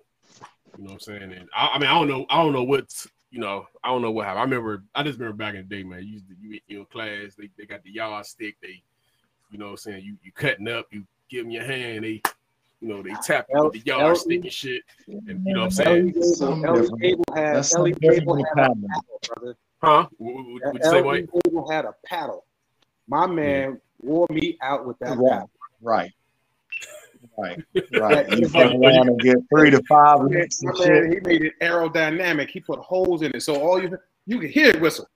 You know what I'm saying? And I, I mean, I don't know, I don't know what, you know, I don't know what happened. I remember, I just remember back in the day, man. You used to, you, in class, they, they got the yard stick, they, you know, what I'm saying you you cutting up, you give them your hand, they, you know, they tap you with the yard L- stick and shit, and you know what I'm saying? Gable, Ellie Gable had That's Ellie Gable had a paddle, brother. Huh? What, what, what you say, Ellie Mike? Gable had a paddle. My man wore me out with that paddle. right, right, right. You fuck around and get three to five Man, licks and my man, shit. he made it aerodynamic. He put holes in it, so all you you can hear it whistle.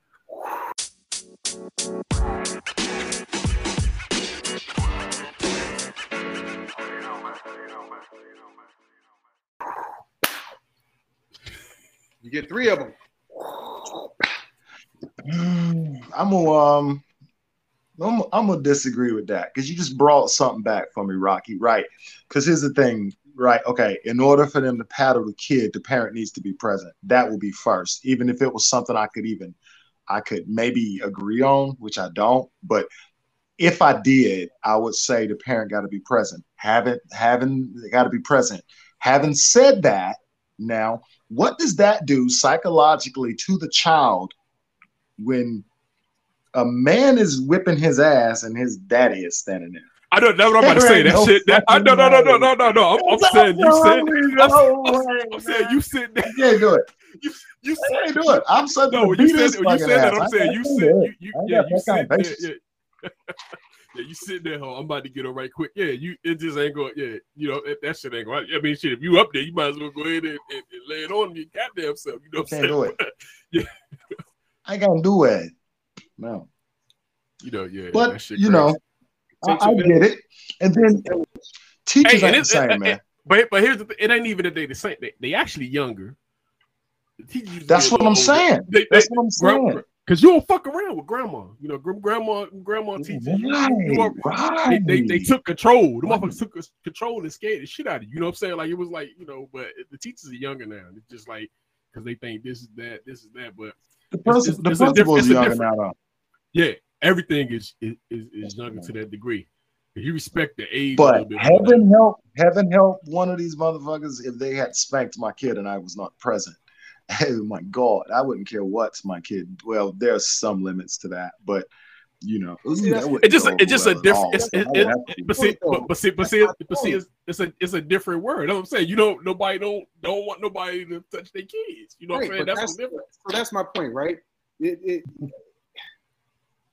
You get three of them. I'm gonna um, I'm, I'm gonna disagree with that because you just brought something back for me, Rocky. Right? Because here's the thing, right? Okay, in order for them to paddle the kid, the parent needs to be present. That will be first, even if it was something I could even, I could maybe agree on, which I don't. But if I did, I would say the parent got to be present. Having having got to be present. Having said that, now what does that do psychologically to the child when a man is whipping his ass and his daddy is standing there? I don't know what I'm about to say. That ain't shit. That, I no no no no no no no. I'm, I'm saying you said. way, I'm, no I'm- I'm saying you sit there. You can't do it. You you I do it. I'm something No, you said you said that. I'm saying you sit you, you yeah you that kind sit of there patience. yeah. you sit there. Huh? I'm about to get on right quick. Yeah, you it just ain't going. Yeah, you know that, that shit ain't going. I mean, shit. If you up there, you might as well go ahead and, and, and lay it on your goddamn self. You know what I'm Can't saying? do it. yeah, I gonna do it. No. you know, yeah. that But you crazy. know, I, I get it. And then teachers Hey, ain't the same, uh, uh, man. But but here's the thing. It ain't even that they the same. They, they actually younger. The teachers used to That's what I'm older. saying. They- That's they- what I'm saying. Cause you don't fuck around with grandma. You know, grandma, grandma teaches you- you, are- they, they, they took control. The motherfuckers took control and scared the shit out of you. You know what I'm saying? Like it was like you know, but the teachers are younger now. It's just like because they think this is that, this is that. But The, it's- the it's a diff- principal it's is younger now. Yeah, everything is is, is, is younger to that degree. If you respect the age a little But heaven help, heaven help one of these motherfuckers if they had spanked my kid and I was not present. Oh my God, I wouldn't care what's my kid. Well, there's some limits to that, but you know, ooh, that It just it's just a well at different. It's, I it, it, have to be but see, but, but see, but see, but see, it's, it's a it's a different word. You know what I'm saying? You don't nobody don't don't want nobody to touch their kids. You know what I'm saying? That's, that's, different. so that's my point, right? It, it,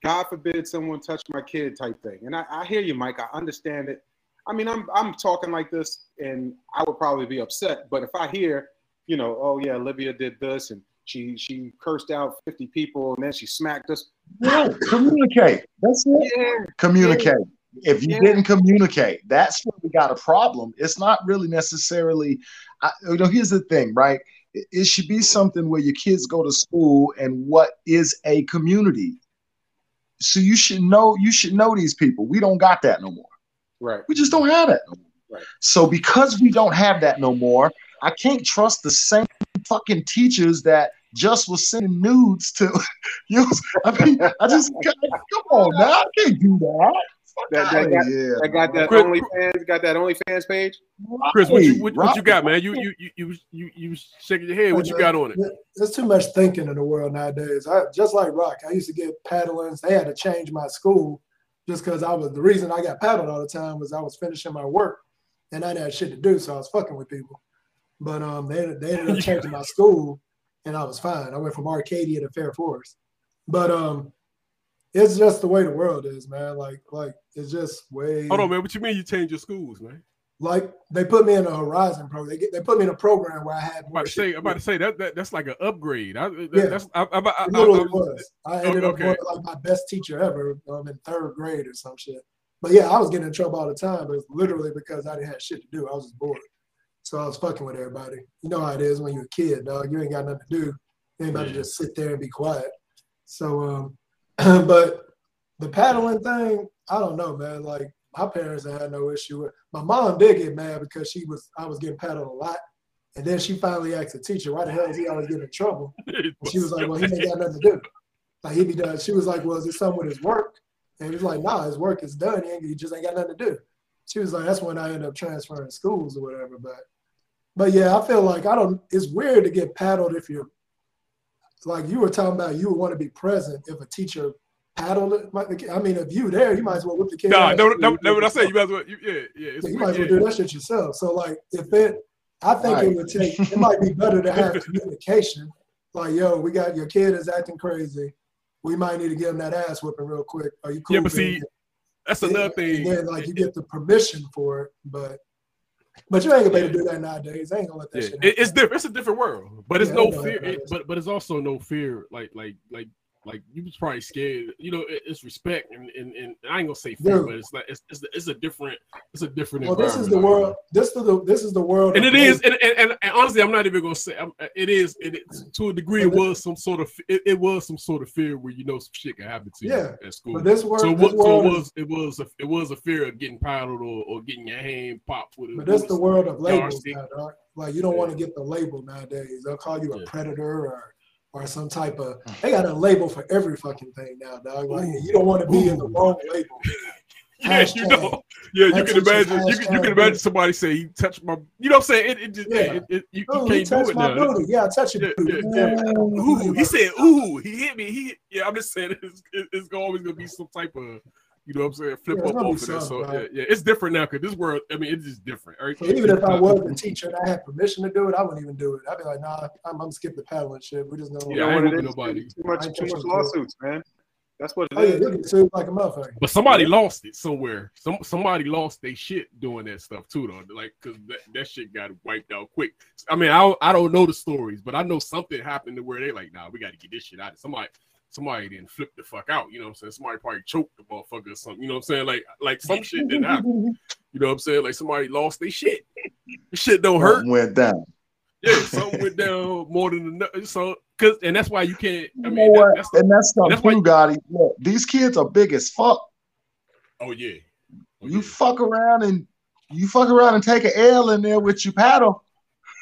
God forbid someone touch my kid type thing. And I, I hear you, Mike. I understand it. I mean, I'm I'm talking like this, and I would probably be upset. But if I hear, you know, oh yeah, Olivia did this, and she she cursed out 50 people, and then she smacked us. No, communicate. That's it. Yeah. Communicate. If you Yeah. didn't communicate, that's where we got a problem. It's not really necessarily. I, you know, here's the thing, right? It, it should be something where your kids go to school and what is a community. So you should know. You should know these people. We don't got that no more. Right. We just don't have that no more. Right. So because we don't have that no more, I can't trust the same fucking teachers that just was sending nudes to you. I mean, I just come on now, I can't do that. Fuck That, that, outta got, here, that got that Chris- OnlyFans, got that OnlyFans page. Chris, what you what, what you got, man? You you you you you, you shaking your head. What you got on it? There's too much thinking in the world nowadays. I, just like Rock, I used to get paddlings. They had to change my school just because I was the reason I got paddled all the time was I was finishing my work and I didn't have shit to do, so I was fucking with people. But um, they they ended up changing my school, and I was fine. I went from Arcadia to Fair Forest. But um, it's just the way the world is, man. Like like it's just way. Hold on, man. What you mean you change your schools, man? Like they put me in a Horizon program. They get, they put me in a program where I had I'm about to say, I'm about to say that, that that's like an upgrade. I, that- Yeah. that's I, I, I, I, It literally I- was. I ended up okay. going like my best teacher ever um, in third grade or some shit. But yeah, I was getting in trouble all the time, but it's literally because I didn't have shit to do. I was just bored. So I was fucking with everybody. You know how it is when you're a kid, dog. You ain't got nothing to do. You ain't about to just sit there and be quiet. So um but the paddling thing, I don't know, man. Like my parents had no issue with my mom did get mad because she was I was getting paddled a lot. And then she finally asked the teacher, why the hell is he always getting in trouble? And she was like, Well, he ain't got nothing to do. Like he be done. She was like, Well, is it something with his work? And he was like, Nah, his work is done. He, he just ain't got nothing to do. She was like, That's when I ended up transferring schools or whatever. But but yeah, I feel like I don't it's weird to get paddled if you're like you were talking about you would want to be present if a teacher paddled it. Like, I mean, if you there, you might as well whip the kid. Nah, no, no, no, what I say, you might as well, you, yeah, yeah, it's Yeah, you might as well yeah. do that shit yourself. So like if it I think it would take it might be better to have communication. Like, yo, we got your kid is acting crazy. We might need to give him that ass whipping real quick. Are you cool? Yeah, but see, it? That's another thing. Then like you get the permission for it, but but you ain't gonna be able to do that nowadays. I ain't gonna let that Yeah, shit it, it's different. It's a different world, but it's Yeah, no fear. It, but but it's also no fear. Like like like like you was probably scared. You know, it, it's respect, and, and and I ain't gonna say fear, Dude. but it's like it's it's, it's a different it's a different. Well, this is the world. This is the this is the world. And it is, and, and, and, honestly, I'm not even gonna say I'm, it is. It is to a degree. It was some sort of it, it was some sort of fear where you know some shit can happen to you Yeah, at school. but this world- so, it this so world it was it was a it was a fear of getting paddled or, or getting your hand popped with. But that's the world of labels now, dog. Like you don't Yeah. want to get the label nowadays. They'll call you a predator or or some type of. They got a label for every fucking thing now, dog. Like you don't want to be in the wrong label. Yeah, you know. Yeah, you can imagine. You can, you can imagine somebody say he touched my. You know what I'm saying? It, it just Yeah. it, it, you, you Oh, can't do touched it my now. booty. Yeah, I touch your Yeah, booty. yeah, yeah. Ooh, he said, "Ooh, he hit me." He yeah. I'm just saying, it's, it's always gonna be some type of, you know, what I'm saying, flip Yeah, it's up gonna off of that. So something, yeah, yeah, it's different now because this world. I mean, it's just different. Right? So even if I was a teacher and I had permission to do it, I wouldn't even do it. I'd be like, nah, I'm, I'm skip the paddling shit. We just gonna. Yeah, I ain't what it nobody. Too much, too much pushing through. lawsuits, man. That's what it Oh is. you get sued like a motherfucker. But somebody lost it somewhere. Some somebody lost their shit doing that stuff too, though. Like, cause that, that shit got wiped out quick. I mean, I don't, I don't know the stories, but I know something happened to where they like, nah, we got to get this shit out. Somebody, somebody didn't flip the fuck out. You know what I'm saying? Somebody probably choked the motherfucker or something. You know what I'm saying? Like, like some shit didn't happen. You know what I'm saying? Like somebody lost their shit. Shit don't hurt. Something went down. Yeah, something went down more than enough. So, cause, and that's why you can't. I You mean, know that- that's and that's something that's why- too, Gotti. Look, these kids are big as fuck. oh yeah. Oh, you fuck around and you fuck around and take an L in there with your paddle.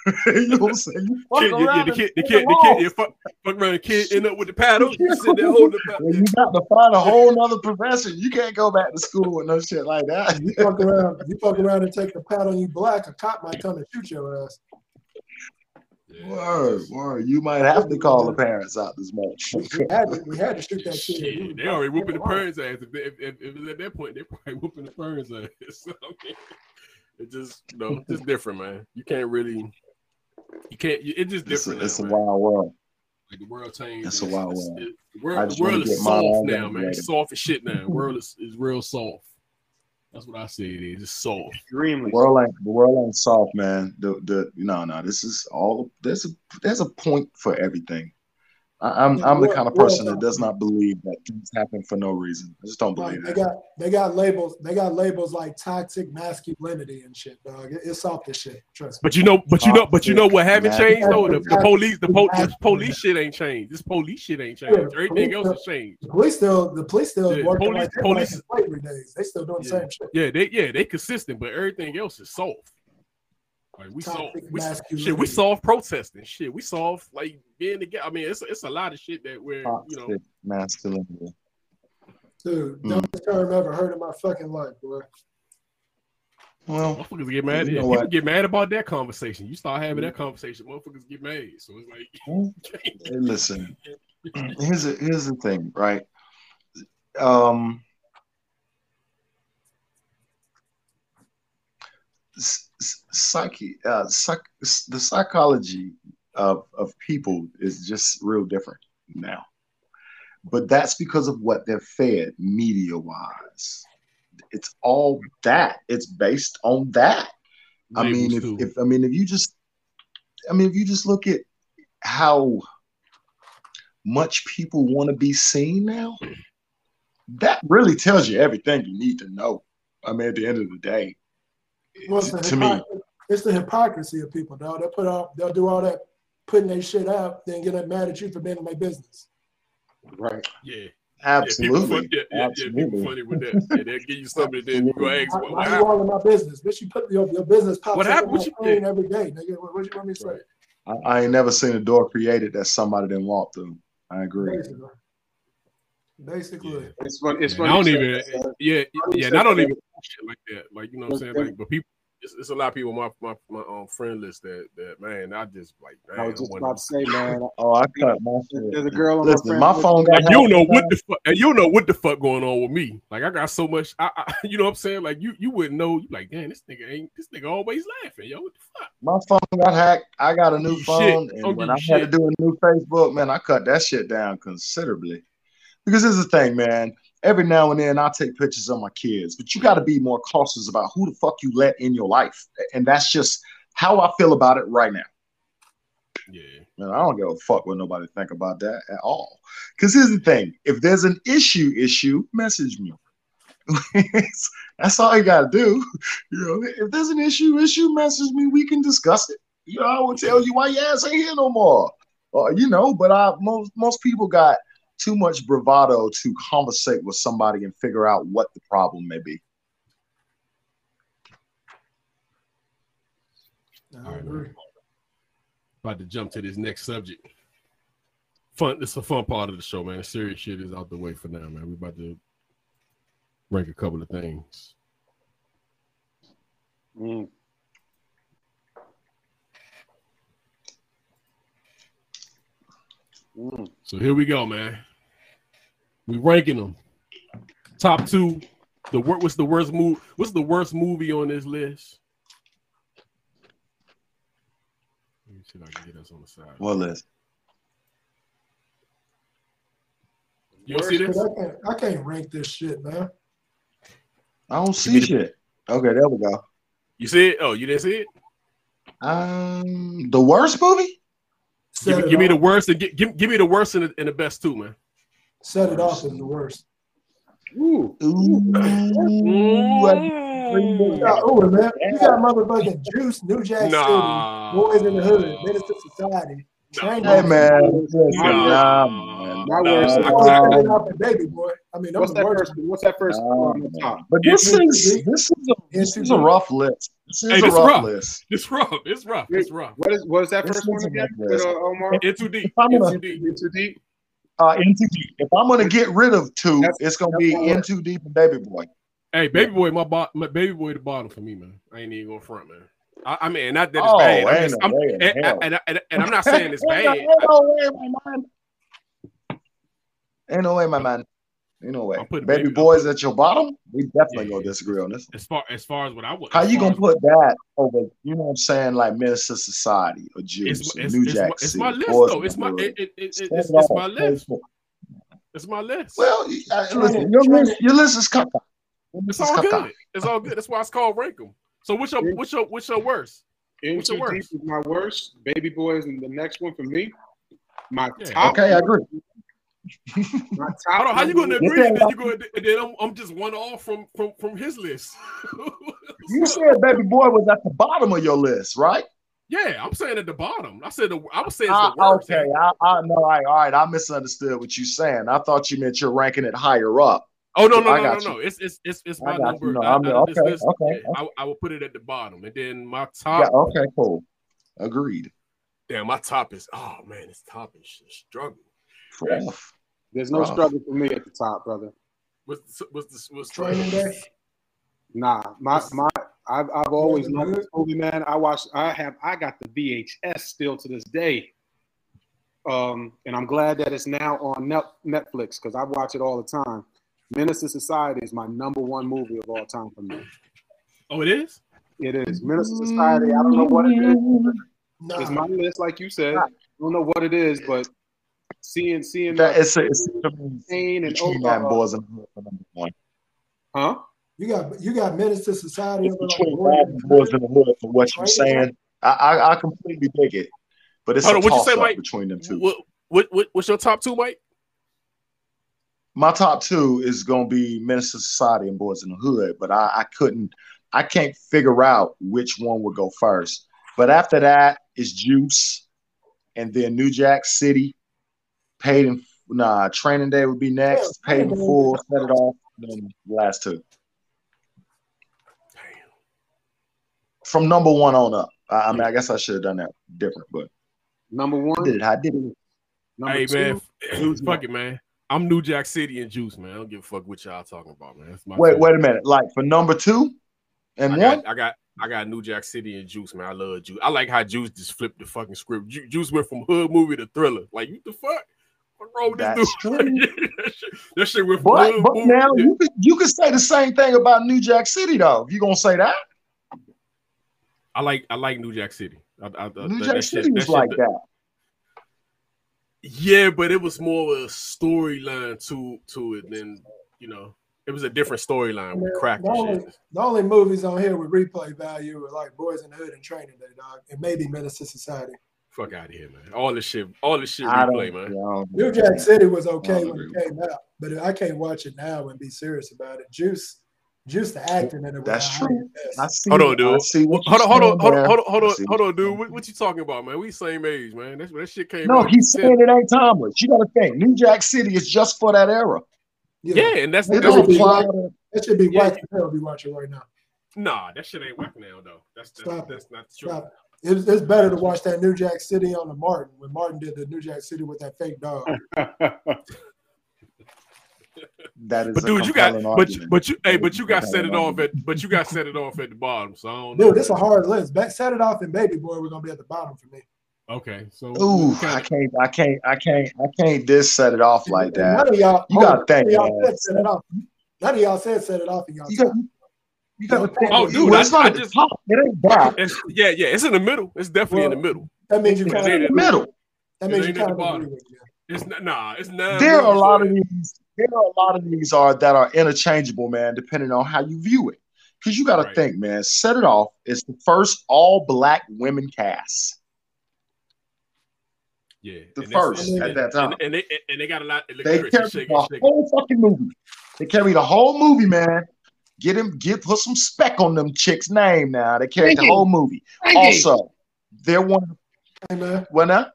you know what I'm saying? You fuck Kid, yeah, yeah, around the kid, the kid, the kid, yeah, fuck, fuck around, the kid end up with the paddle. You sit there holding the paddle. You got to find a whole nother profession. You can't go back to school with no shit like that. You fuck around, you fuck around and take the paddle you black, a cop might come and shoot your ass. Word, word. You might have to call the parents out this much. We had to, we had to shoot that. Shit, they already whooping the parents' ass. If, they, if, if, if it was at that point, they're probably whooping the parents' ass. It just, you know, it's different, man. You can't really, you can't. It's just It's a, different. it's a wild world. Like the world changed. That's a wild it's- world. it- The world, the world is soft now, man. It's soft as shit now. The world is, is real soft. That's what I say it is. It's soft. Extremely. The world ain't the world ain't soft, man. The the no no. This is all. There's a there's a point for everything. I, I'm I'm the kind of person that does not believe that things happen for no reason. I just don't Like, believe they that. got they got labels. They got labels like toxic masculinity and shit, dog. It- It's off the shit. Trust me. But you know, but you know, but you know what haven't changed though? The, the police, the, po- the police shit ain't changed. This police shit ain't changed. Yeah, Everything police else has changed. The police still the police still Yeah, working police- like police- police slavery days. They still doing the same shit. Yeah, they yeah they consistent, but everything else is soft. Like we soft, Toxic we, shit, we soft protesting. Shit, we soft like being together. I mean, it's it's a lot of shit that we're you know. Toxic masculinity. Dude, Mm. dumbest term ever heard in my fucking life, boy. Well, Motherfuckers get mad. you know people get mad about that conversation. You start having that conversation, motherfuckers get mad. So it's like, Hey, listen, here's a, here's the thing, right? Um, s- s- psyche, uh, psych, the psychology of of people is just real different now, but that's because of what they're fed media wise. It's all that. It's based on that. I mean, if, too. if I mean if you just, I mean if you just look at how much people want to be seen now, that really tells you everything you need to know. I mean, at the end of the day, Well, it's the to me, it's the hypocrisy of people, dog. They'll put out, they'll do all that, putting their shit out, then get mad at you for being in my business. right? Yeah. Absolutely, Yeah, people, fun, yeah, yeah, yeah, funny with that. Yeah, they'll give you something, then you go ask, Why, what, why you all in my business? Bitch, you put your, your business pops What happened? What you screen did? every day, nigga. What, what you want me to say? I, I ain't never seen a door created that somebody didn't walk through. I agree. Basically. Basically. It's funny. It's Man, funny. I don't even, said that. yeah, yeah, I don't that. even shit like that. Like, you know what I'm saying? Like, but people, it's, it's a lot of people my my, my um, friend list that that man, I just like, man, I was just I about to say, man. Oh, I cut my shit. There's a girl on Listen, my my phone list- got and you know what the fuck, and you know what the fuck going on with me. Like, I got so much, I, I you know what I'm saying? Like, you you wouldn't know. You like, damn, this nigga ain't this nigga always laughing, yo. What the fuck? My phone got hacked. I got a new You phone, shit. and when I you had to do a new Facebook, man, I cut that shit down considerably. Because here's the thing, man. Every now and then I take pictures of my kids, but you got to be more cautious about who the fuck you let in your life, and that's just how I feel about it right now. Yeah. Man, I don't give a fuck what nobody think about that at all. Because here's the thing: if there's an issue, issue, message me. That's all you gotta do. You know, if there's an issue, issue, message me. We can discuss it. You know, I will tell you why your ass ain't here no more. Or you know, but I most most people got too much bravado to conversate with somebody and figure out what the problem may be. All right, man. About to jump to this next subject. Fun. This is a fun part of the show, man. Serious shit is out the way for now, man. We're about to rank a couple of things. Mm. Mm. So here we go, man. We ranking them. Top two. The wor- what's the worst move? What's the worst movie on this list? Let me see if I can get us on the side. What list? You don't see this? I can't, I can't rank this shit, man. I don't see shit. Okay, there we go. You see it? Oh, you didn't see it? Um, the worst movie? Give, me- give me the worst and gi- give, give me the worst and the, and the best too, man. Set it off as the worst. Ooh. Ooh, You got, ooh, man. You got motherfucking Juice, New Jack Nah. City, Boyz n the Hood, Menace II Society. Train Hey man, listen, Nah. nah, man. My nah, worst- nah, nah. Set It Off and Baby Boy. I mean, What's that are first? What's that first on the top? But this Into is this is a this is a rough list. This is Hey, a this rough rough. list. It's rough. It's rough. It's rough. What is what is that This first one again? rough With, uh, Omar? In too deep. I'm In gonna- too deep. In too deep. Uh, in too deep. If I'm gonna get rid of two, That's- it's gonna be my in worst. too deep and baby boy. Hey, baby boy, my, bo- my baby boy, the bottom for me, man. I ain't even gonna front, man. I, I mean, not that it's Oh, bad. I'm just, no I'm, way in and, and, and, and I'm not saying it's bad. Ain't no way, my man. Ain't no way, my man. You know what? I'm putting Baby Baby- boys at your bottom? We definitely gonna disagree on this. As far as far as what I would, How you gonna put that over? You know what I'm saying? Like Menace II Society or Juice, It's, it's, New it's, Jack my, it's City, my list Boys though. It's my Hood. it, it, it, it's, it's my list. It's my list. Well, uh, listen, your list, your list is cockeyed. Your It's list is all cockeyed. good. It's all good. That's why it's called rank 'em. So what's your what's your what's your worst? In What's your Too Deep worst? is my worst. Baby Boys and the next one for me. My Yeah. top. Okay, I agree. Hold on, how you going to agree? You go, then I'm, I'm just one off from from from his list. You said Baby Boy was at the bottom of your list, right? yeah, I'm saying at the bottom. I said the, I was saying ah, worst. okay, I, I no, all right, all right. I misunderstood what you saying. I thought you meant you're ranking it higher up. Oh no no I no no no! It's it's it's it's I my number. you. No, I'm- out this okay, list, okay, yeah, I, I would put it at the bottom, and then my Yeah, top. okay, cool. Agreed. Damn, my top is oh man, this top is struggle. Rough. There's no Rough. struggle for me at the top, brother. What's what's this? What's Training Day. Nah, my my I've I've always loved this movie, man. I watched I have I got the VHS still to this day. Um, and I'm glad that it's now on Net, Netflix because I watch it all the time. Menace II Society is my number one movie of all time for me. Oh, it is. It is Menace II Society. I don't know what it is. Nah. It's my list, like you said. I don't know what it is, but seeing seeing That the it's a, it's a pain and between over, that and Boyz n the Hood one. huh? You got you got Menace II Society It's over like Boys that in and the Boys Hood. in the Hood for what you're Training saying. I, I I completely dig it, but it's Hold a you toss say, up Mike? between them two. What what what what's your top two, Mike? My top two is gonna be Menace II Society and Boyz n the Hood, but I, I couldn't, I can't figure out which one would go first. But after that is Juice, and then New Jack City, Paid in nah, Training Day would be next. Yeah, Paid in full, set it off, and then last two. From number one on up. I, I mean, I guess I should have done that different, but Number I one. did it. I did it. Number hey two. man, New fuck it, man. I'm New Jack City and Juice, man. I don't give a fuck what y'all talking about, man. That's my Wait, two. wait a minute. Like for number two and I one, got, I got, I got New Jack City and Juice, man. I love Juice. I like how Juice just flipped the fucking script. Ju- Juice went from hood movie to thriller. Like, what the fuck? What wrong this That's dude? true. that, shit, that shit went But hood but movie. now you could you could say the same thing about New Jack City though. You gonna say that, I like, I like New Jack City. I, I, I- New that Jack shit- City was shit- like that. Yeah, but it was more of a storyline to to it than you know. It was a different storyline with crack The and only, shit. the only movies on here with replay value are like Boyz n the Hood and Training Day, dog, and maybe Menace II Society. Fuck out of here, man. All this shit, all this shit I don't- replay, man. yeah, I don't New. Jack City was okay when it came out, but I can't watch it now and be serious about it. Juice, Juice, the acting in it. That's true. I see. Hold on, I dude. see what Hold on, you're hold on, hold on, hold on, hold on, hold on, dude. What, what you talking about, man? We same age, man. That, that shit came No, out. he's saying it ain't timeless. You got to think New Jack City is just for that era. Yeah, and that's It that's don't what we- apply to- That should be Yeah, white as be watching right now. Nah, that shit ain't whack now though. That's that's, Stop that's not true. Stop. It's, it's better to watch that New Jack City on the Martin when Martin did the New Jack City with that fake dog. That is But dude, you got compelling but you, but you hey, That but you got set it off at but you got set it off at the bottom. So I don't know. Dude, it's a hard list. Back, set it off and Baby Boy, we're gonna be at the bottom for me. Okay, so Ooh, kinda- I can't, I can't, I can't, I can't just set it off like that. none that. of y'all, You gotta on, think, none of y'all said set it off. None of y'all said set it off in y'all You got, Oh, dude, well, it's I- not I at just- top. It ain't that. it's, yeah, yeah, it's in the middle. It's definitely in the middle. That means you It's kind in the middle. That means you ain't at kind the of bottom. agree with me. It's not, nah, it's nine. There are a lot of these. There are a lot of these are that are interchangeable, man, depending on how you view it. Because you got to Right. think, man. Set it off. It's the first all black women cast. Yeah, The and first and, at that time. and, and they and they got a lot. Look, They Chris, carry you shaking, the whole fucking movie. They carry the whole movie, man. Get him, get put some spec on them chicks' name now. They carry the you. whole movie. Thank you. Also, they're one. of Hey man, What now?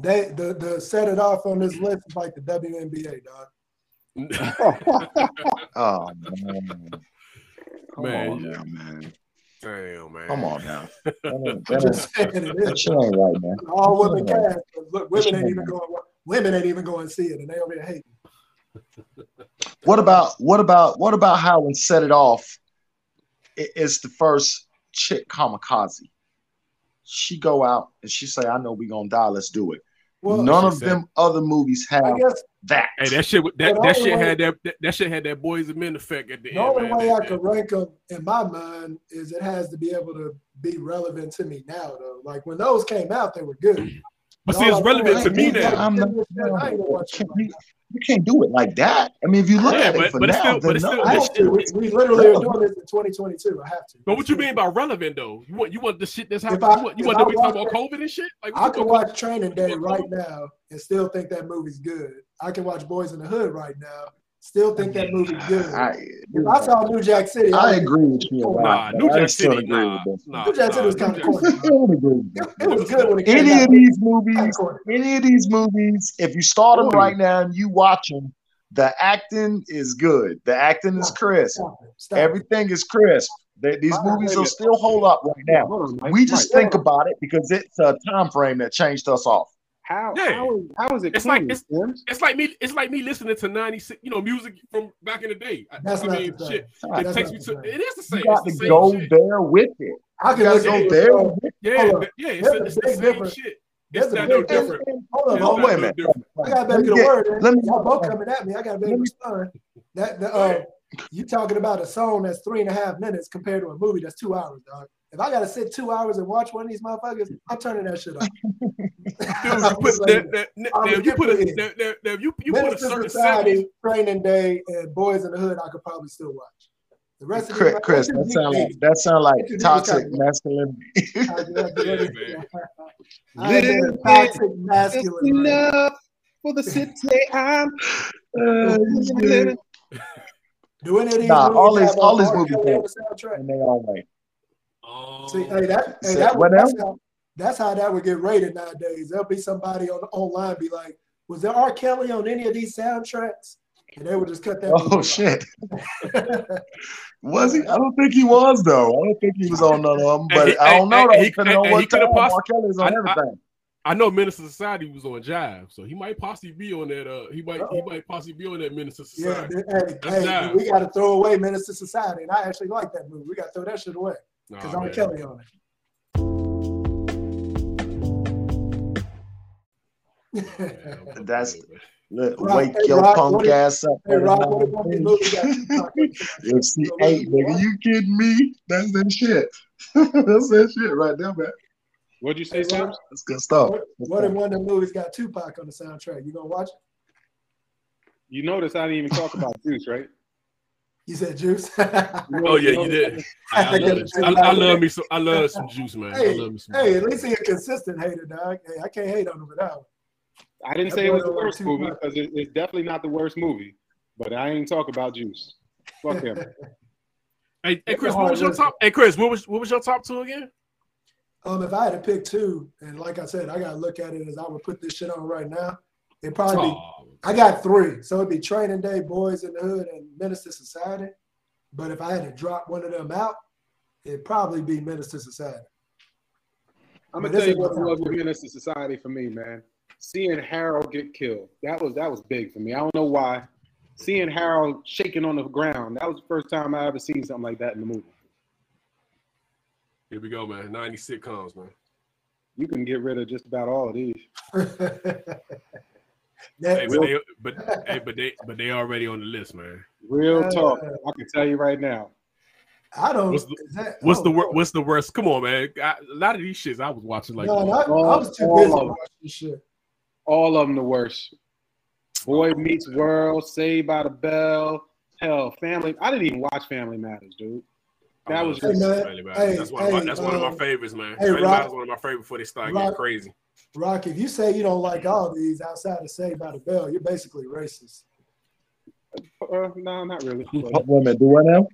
they the the set it off on this list is like the WNBA, dog. Oh man, come Man, on yeah. now, man. Damn, man. Come on now. That ain't, just saying it that is. shit ain't right, man. All women shit ain't cast. but Look, women ain't ain't even going. Women ain't even going to see it, and they over there hating. What about what about what about how when set it off? It, it's the first chick kamikaze. She go out and she say, "I know we gonna die. Let's do it." Well, None of said- them other movies have guess that. Hey, that shit, that, But that shit way- had that, that that shit had that boys and men effect at the, The end. The only man. way I could rank them in my mind is it has to be able to be relevant to me now, though. Like when those came out, they were good. But see, it's relevant to me now. I'm not- I ain't gonna watch it. You, you can't do it like that. I mean, if you look Yeah, at but- it for but it's now, still- but it's no. still- I have to. We, we literally are doing this in 2022. I have to. But what you mean by relevant though? You want you want the shit that's happening? I- you want, you want to be talking about COVID and shit? Like I can you watch Training Day right now and still think that movie's good. I can watch Boyz n the Hood right now, still think that movie's good. I, I saw New Jack City, I would- agree with you. a Nah, but New Jack City, agree nah, nah, New Jack City was kind of New corny. I agree. It was good when it came Any out. of these movies, any of these movies, if you start them right now and you watch them, the acting is good. The acting is crisp. Stop it. Stop it. Everything is crisp. They, these Hold on, movies wait will still hold up right now. Hold on, Mike. We just think about it because it's a time frame that changed us off. How, Yeah. how, is, how is it It's like- it's- It's like me. It's like me listening to '96, you know, music from back in the day. I, That's I not mean, the same. shit. That's It takes me to. It is the same. You got It's to the go shit. there with it. I can got to look go it, there with it. Yeah, Hold on. but- yeah. It's, a it's the big same difference. shit. It's a not big no different. difference. Hold on, Oh, hold not wait a on. minute. I gotta Let make it a word. let me- Y'all both coming at me. I gotta make let a me- respond. That the, uh, you talking about a song that's three and a half minutes compared to a movie that's two hours, dog. If I gotta sit two hours and watch one of these motherfuckers, I'm turning that shit off. Dude, you you put a, certain Society, Training Day, and Boyz n the Hood, I could probably still watch. The rest of Chris, Chris that sound like that sound like toxic masculinity. Yeah, man. I ain't toxic masculinity. enough for the city. I'm Do any of these Nah, all these uh, all these R. movies Kelly on do, the soundtrack? and they all right. See, hey, that, hey, Say- that what would, that's, how, that's how that would get rated nowadays. There'll be somebody on online be like, "Was there R. Kelly on any of these soundtracks?" And they would just cut that. Oh movie shit. Was he? I don't think he was though. I don't think he was on none of them. But he- I don't and- know and though. he- and- he coulda possibly. poss- R. Kelly's on I- I- everything. I know Menace II Society was on Jive, so he might possibly be on that. Uh, he might he might possibly be on that Menace II Yeah, Society. hey, hey, we got to throw away Menace II Society, and I actually like that movie. We got to throw that shit away because Nah, R. man. Kelly on it. That's look, Rock, wake hey, your Rock, punk ass up. Hey, Rock, what if one of these movies got Tupac on it? You see, hey, nigga, you kidding me? That's that shit. That's that shit right there, man. What'd you say, Hey, Rock, Sims? That's good stuff. what, Good what if one of the movies got Tupac on the soundtrack? You gonna watch it? You notice I didn't even talk about Juice, right? You said Juice. Oh yeah, you did. I, I, love. I, I love me some. I love some juice, man. I Hey, love me some. hey, juice. at least he a consistent hater, dog. Hey, I can't hate on him for that one. I didn't That say it was the worst movie because it, it's definitely not the worst movie. But I ain't talk about Juice. Fuck him. Hey, hey, Chris, what was your top? Hey, Chris, what was what was your top two again? Um, if I had to pick two, and like I said, I gotta look at it as I would put this shit on right now. It'd probably be Oh, I got three. So it'd be Training Day, Boyz n the Hood, and Menace II Society. But if I had to drop one of them out, it'd probably be Menace II Society. I'm gonna tell you is what it what was Menace II Society for me, man. Seeing Harold get killed, that was that was big for me. I don't know why. Seeing Harold shaking on the ground, that was the first time I ever seen something like that in the movie. here we go, man. Ninety sitcoms, man. You can get rid of just about all of these. Hey, but they, but hey, but they, but they already on the list, man. Real Uh, talk. I can tell you right now. I don't. What's the, is that- what's oh, the wor- what's the worst? Come on, man. I, a lot of these shits I was watching like. no, no, I, I was too all busy of them. watching shit. All of them the worst. Boy Meets World, Saved by the Bell, hell, Family. I didn't even watch Family Matters, dude. That was Hey, just man. Family Matters. Hey, that's one of my, hey, that's one of my um, favorites, man. hey, Family Rock- Matters is one of my favorites before they start getting crazy. Rock, if you say you don't like all these outside of Saved by the Bell, you're basically racist. uh, no, not really. But wait a minute, do what now?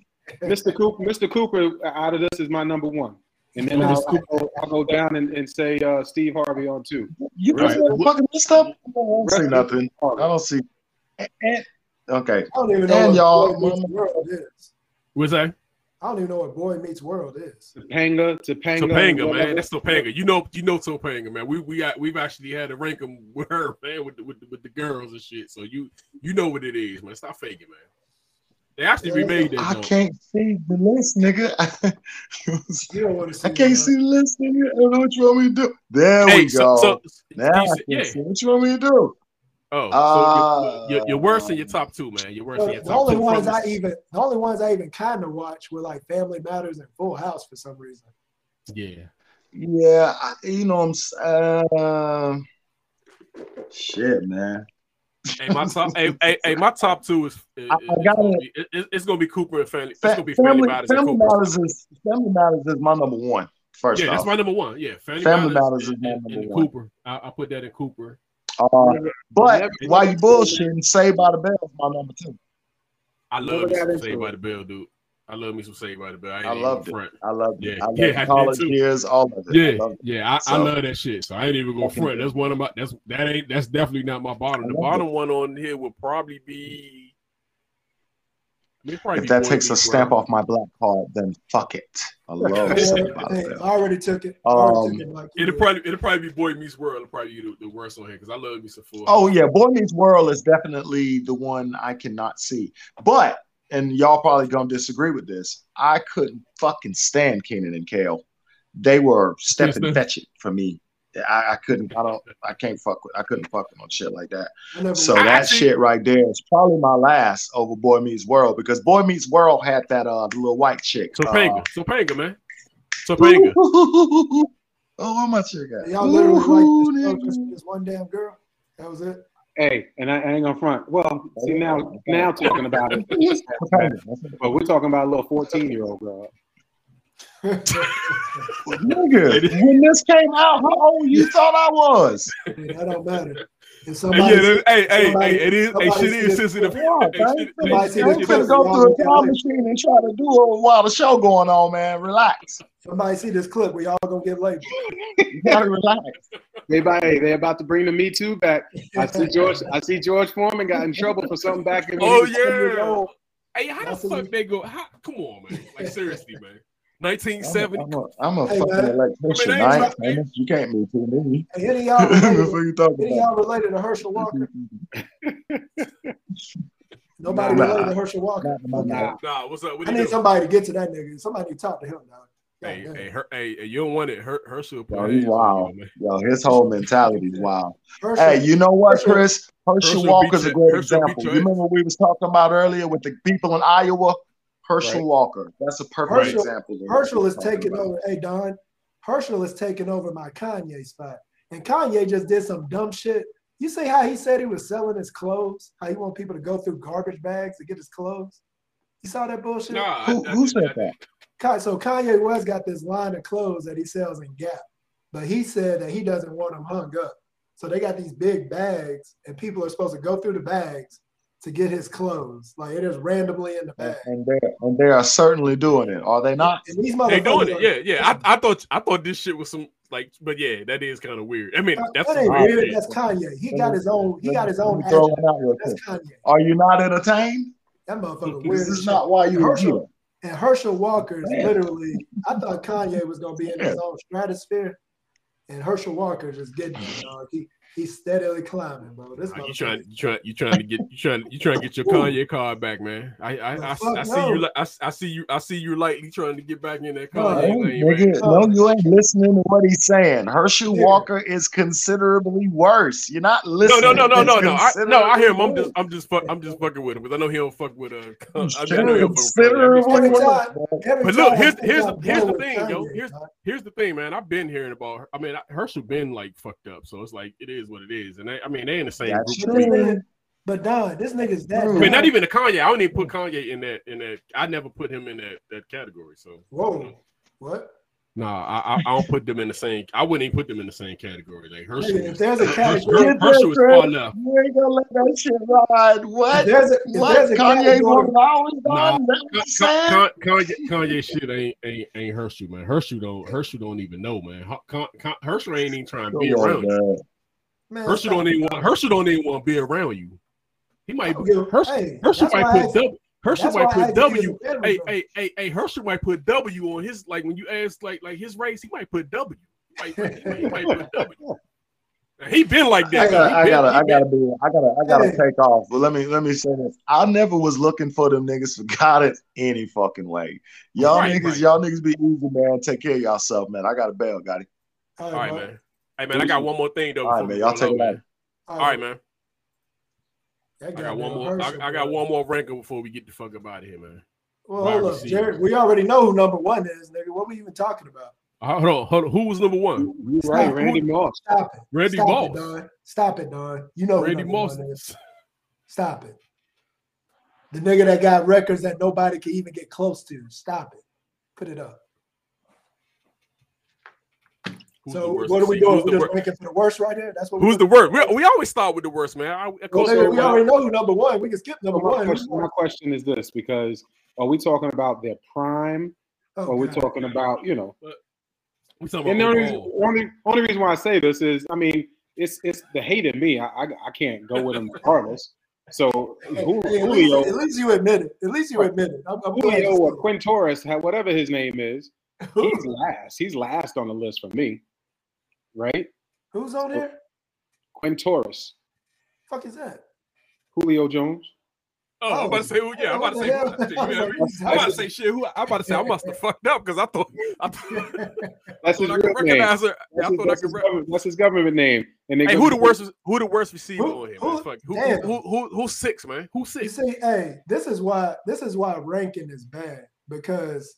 Mr. Cooper, Mr. Cooper, out of this is my number one, and then I'll, I'll, go, I'll go down and, and say uh, Steve Harvey on two. You Right. right. fucking messed up. I don't see Rest nothing. I don't see. And, and- okay. I don't even know And what y'all, Boy Meets World is. What's that? I don't even know what Boy Meets World is. Topanga, Topanga, Topanga, man. That's Topanga. You know, you know Topanga, man. We we got we've actually had to rank them with her, man, with the, with the, with the girls and shit. So you you know what it is, man. Stop faking, man. They actually remade that. I joint. can't see the list, nigga. You don't want to see. I can't it, see the list, nigga. I don't know what you want me to do. There Hey, we so, go. so now I decent- can yeah. see what you want me to do. Oh, Uh, so you're, you're, you're worse than your top two, man. You're worse than But your the top only two. ones From- I even the only ones I even kind of watch were like Family Matters and Full House for some reason. yeah. Yeah, I, you know I'm saying. shit, man. Hey, my top, hey, hey, hey, my top two is, is, I- I is gotta- gonna be, it- it- it's gonna be Cooper and Family. It's gonna be Family, family, Matters family matters is family matters is my number one. First yeah, off, that's my number one. Yeah, Family, Family Matters, Matters is and, my and, number and one. Cooper. I, I put that in Cooper. Uh, but while you bullshitting, Saved by the Bell is my number two. I love Never me some Saved by the Bell, dude. I love me some Saved by the Bell. I, ain't I loved it. front. I loved it. Yeah, I loved yeah, the college years, all of it. Yeah, loved it. yeah, I, I love that shit. So I ain't even gonna front. That's one of my. That's that ain't. That's definitely not my bottom. The love bottom one on here will probably be. It'd probably If that takes a stamp World. off my black card, then fuck it. I love Saved by Hey, I already took it. I already took Um, it like it'll probably it'll probably be Boy Meets World. It'll probably be the, the worst on here because I love me some Full Oh yeah, Boy Meets World is definitely the one I cannot see. But and y'all probably gonna disagree with this. I couldn't fucking stand Kenan and Kel. They were step and fetch it for me. I, I couldn't. I don't. I can't fuck with. I couldn't fuck with on shit like that. Never So watched that I see- shit right there is probably my last over Boy Meets World because Boy Meets World had that uh the little white chick. Topanga, Uh, Topanga, man, Topanga. oh, how much you got? Y'all literally Ooh, like this, show nigga. just for this one damn girl. That was it. Hey, and I, I ain't gonna front. Well, see now, now talking about it, Okay. but we're talking about a little fourteen-year-old girl. Nigga, when this came out, how old you thought I was? That don't matter. If Hey, somebody, yeah, hey, hey, somebody- hey, it is. Hey, somebody shit see is sensitive. Yeah, Hey, man. shit- Somebody see this couldn't clip, go through a get time laid. machine and try to do it while the show going on, man. Relax. Somebody see this clip where y'all gonna get labeled. You gotta relax. They hey, they're about to bring the Me Too back. I see George. I see George Foreman got in trouble for something back in. Oh, when Oh was 10 years yeah. Hey, how the That's fuck they go? How, come on, man. Like seriously, man. I'm a, 1970. I'm a, I'm a Hey, fucking man. electrician. I mean, I ain't ain't famous. You can't move to me. Hey, any of y'all related, fuck you talking any y'all related to Herschel Walker? Nobody Nah. related to Herschel Walker. Not to my Okay. knowledge. Nah, what's up? What I need do? somebody to get to that nigga. Somebody need to talk to him, dog. Hey, God hey, her, hey, hey, you don't want it. Her, Herschel put Yo, he's wild. Yo, his whole mentality is wild. Herschel, Hey, you know what, Chris? Herschel Herschel Walker's a great Herschel example. You remember what we was talking about earlier with the people in Iowa? Herschel Right. Walker. That's a perfect Herschel, example. Herschel is taking about. over. Hey, Don, Herschel is taking over my Kanye spot. And Kanye just did some dumb shit. You see how he said he was selling his clothes? How he want people to go through garbage bags to get his clothes? You saw that bullshit? Nah, Who, I- I- who I- said that? So Kanye West got this line of clothes that he sells in Gap, but he said that he doesn't want them hung up. So they got these big bags, and people are supposed to go through the bags to get his clothes. Like it is randomly in the bag. And they and they are certainly doing it, are they not? And these They doing it, yeah, yeah. I, I thought, I thought this shit was some like, but yeah, that is kind of weird. I mean, that's that ain't weird weird. That's Kanye. He got his own. He got his own. throw agenda. out real That's quick. Kanye. Are you not entertained? That motherfucker weird. This is not why you were here. And Herschel Walker is Man. literally. I thought Kanye was gonna be in his own stratosphere, and Herschel Walker is just getting it. Dog. He he's steadily climbing, bro. This You motherfucker. trying, you trying, you trying to get, you trying, you trying to get your Kanye card back, man. I, I, I, fuck I see you, li- I, I see you, I see you lightly trying to get back in that No, Kanye Hey, lane, man. nigga, no, you ain't listening to what he's saying. Herschel Yeah. Walker is considerably worse. You're not No, listening. no, no, no, no, It's no. I, no, I hear him. I'm just, I'm just, fuck, I'm just fucking with him because I know he don't fuck with uh. worse. I, mean, I know he don't fuck with Kanye. I'm just Considerably Every worse. time, man. every But look, here's here's the here's the thing, yo. Here's here's the thing, man. I've been hearing about. I mean, Herschel been like fucked up, so it's like it is what it is. And they, I mean, they in the same That's group. But of this nigga, but Don, this nigga's that. I mean, not even the Kanye. I don't even put Kanye in that in that. I never put him in that that category. So Whoa, what? nah, I, I I don't put them in the same. I wouldn't even put them in the same category. Like Herschel, if there's a Herschel, category, Get Herschel this is far straight. left. You ain't gonna let that shit ride. if What? there's a, if What? there's a Kanye's category, one Nah, done? That's what I'm saying. Con- Kanye, Kanye shit ain't, ain't ain't Herschel, man. Herschel don't Herschel don't even know, man. Her- Con- Con- Herschel ain't even trying to be Come on, around you. Man. man, Herschel don't even want Herschel don't even want to be around you. He might don't Herschel, hey, Herschel might put asked- W. Herschel might put W. if Hey, hey, hey, hey, Herschel might put W on his like when you ask like like his race, he might put W. He might, he might, he might put W. He been like that. though. gotta, He I been- gotta, I gotta be, I gotta, I gotta Hey. take off. But let me, let me say this: I never was looking for them niggas for God it any fucking way. Y'all Right, niggas, right. y'all niggas be easy, man. Take care of yourself, man. I got a bail, got it. All All right, bro. man. Hey man, I got one more thing though. All right, man. we Y'all take it man. out. All right, man. I got one more. I, I got one more ranker before we get the fuck up out of here, man. Well, Wide hold up, receiver. Jared. We already know who number one is, nigga. What we even talking about? Uh, Hold on, hold on. Who was number one? You right, Randy Moss. Stop it. Randy Stop Moss. It, Don. Stop it, Don. You know Randy number Moss. one is. Stop it. The nigga that got records that nobody can even get close to. Stop it. Put it up. Who's so the worst what are we receiver? doing? Who's We the just wor- ranking for the worst right here. That's what. Who's the worst? We, we always start with the worst, man. I, of Well, course, we everybody- already know who number one. We can skip number my, one. question, my question is this: because are we talking about their prime, Oh, or are we God. talking about you know? we talking And the about only, overall. only only reason why I say this is, I mean, it's it's the hate in me. I I, I can't go with them regardless. So Hey, Ju- hey, at, least, Julio, at least you admit it. At least you admit it. I'm, I'm Julio you or said it. Quintorris, ha- whatever his name is, he's last. He's last on the list for me, right? Who's on here? Quintorris, Fuck is that? Julio Jones. Oh, I'm about to say, who? Yeah, I'm about to say, who- shit, you know what I mean? I'm about to say shit. Who? I'm about to say, I must have fucked up because I thought, I thought, That's I his thought I real could name. recognize her. That's, I his, thought I that's, could. his Re- government, that's his government name. And they hey, go- who the worst? Who the worst receiver Who- on here, who- man? Fuck. Who, damn. who, who, who, who's six, man? Who's You six? see, hey, this is why this is why ranking is bad because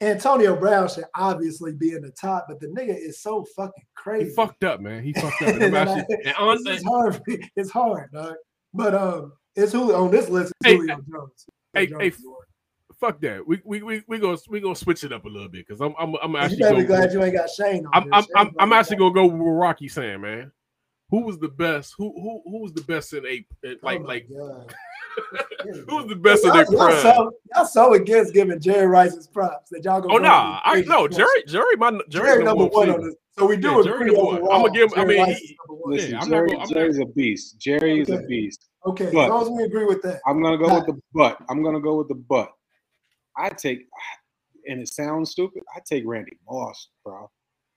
Antonio Brown should obviously be in the top, but the nigga is so fucking crazy. He crazy. fucked up, man. He fucked up. And I'm And I- actually, and on, this is hard. It's hard, dog. But um, it's who on this list is Hey, Julio Jones. hey, Julio hey, Jones is fuck that. We we we we gonna we gonna switch it up a little bit because I'm I'm I'm You actually better be gonna, glad you ain't got Shane on I'm. I'm Shane I'm, I'm actually gonna go with what Rocky saying, man. Who was the best? Who who who was the best in a like Oh my like God. who was the best in Y'all, their y'all prime? so, y'all so against giving Jerry Rice's props that y'all gonna Oh go nah, I these no crazy Jerry Jerry my. Jerry, Jerry number one on this. So we do Yeah, Jerry agree number one. overall. I'm gonna give. I mean, Rice he, is number one. Listen, yeah, Jerry, not. Gonna, I'm Jerry's a beast. Jerry is a beast. Okay, as But- long as we agree with that. I'm gonna go with the but. I'm gonna go with the but. I take, and it sounds stupid. I take Randy Moss, bro.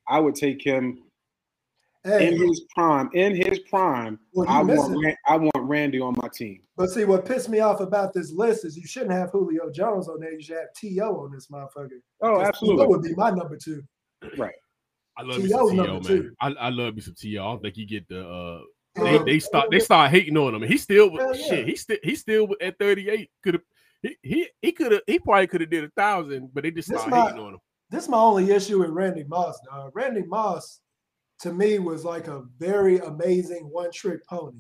I would take him Hey, in his prime. In his prime, Well, I want missing- Ran- I want Randy on my team. but see, what pissed me off about this list is you shouldn't have Julio Jones on there. You should have T.O. on this motherfucker. Oh, 'Cause absolutely. T.O. would be my number two. Right. I love me T.O. some T.O. number man. two. I, I love me some To. I don't think you get the. uh Uh, They they start they start hating on him. And he still Hell yeah. shit. He still he still at 38 could have. He he, he could have he probably could have did a thousand, but they just This started my- hating on him. This is my only issue with Randy Moss, dog. Randy Moss, to me, was like a very amazing one-trick pony.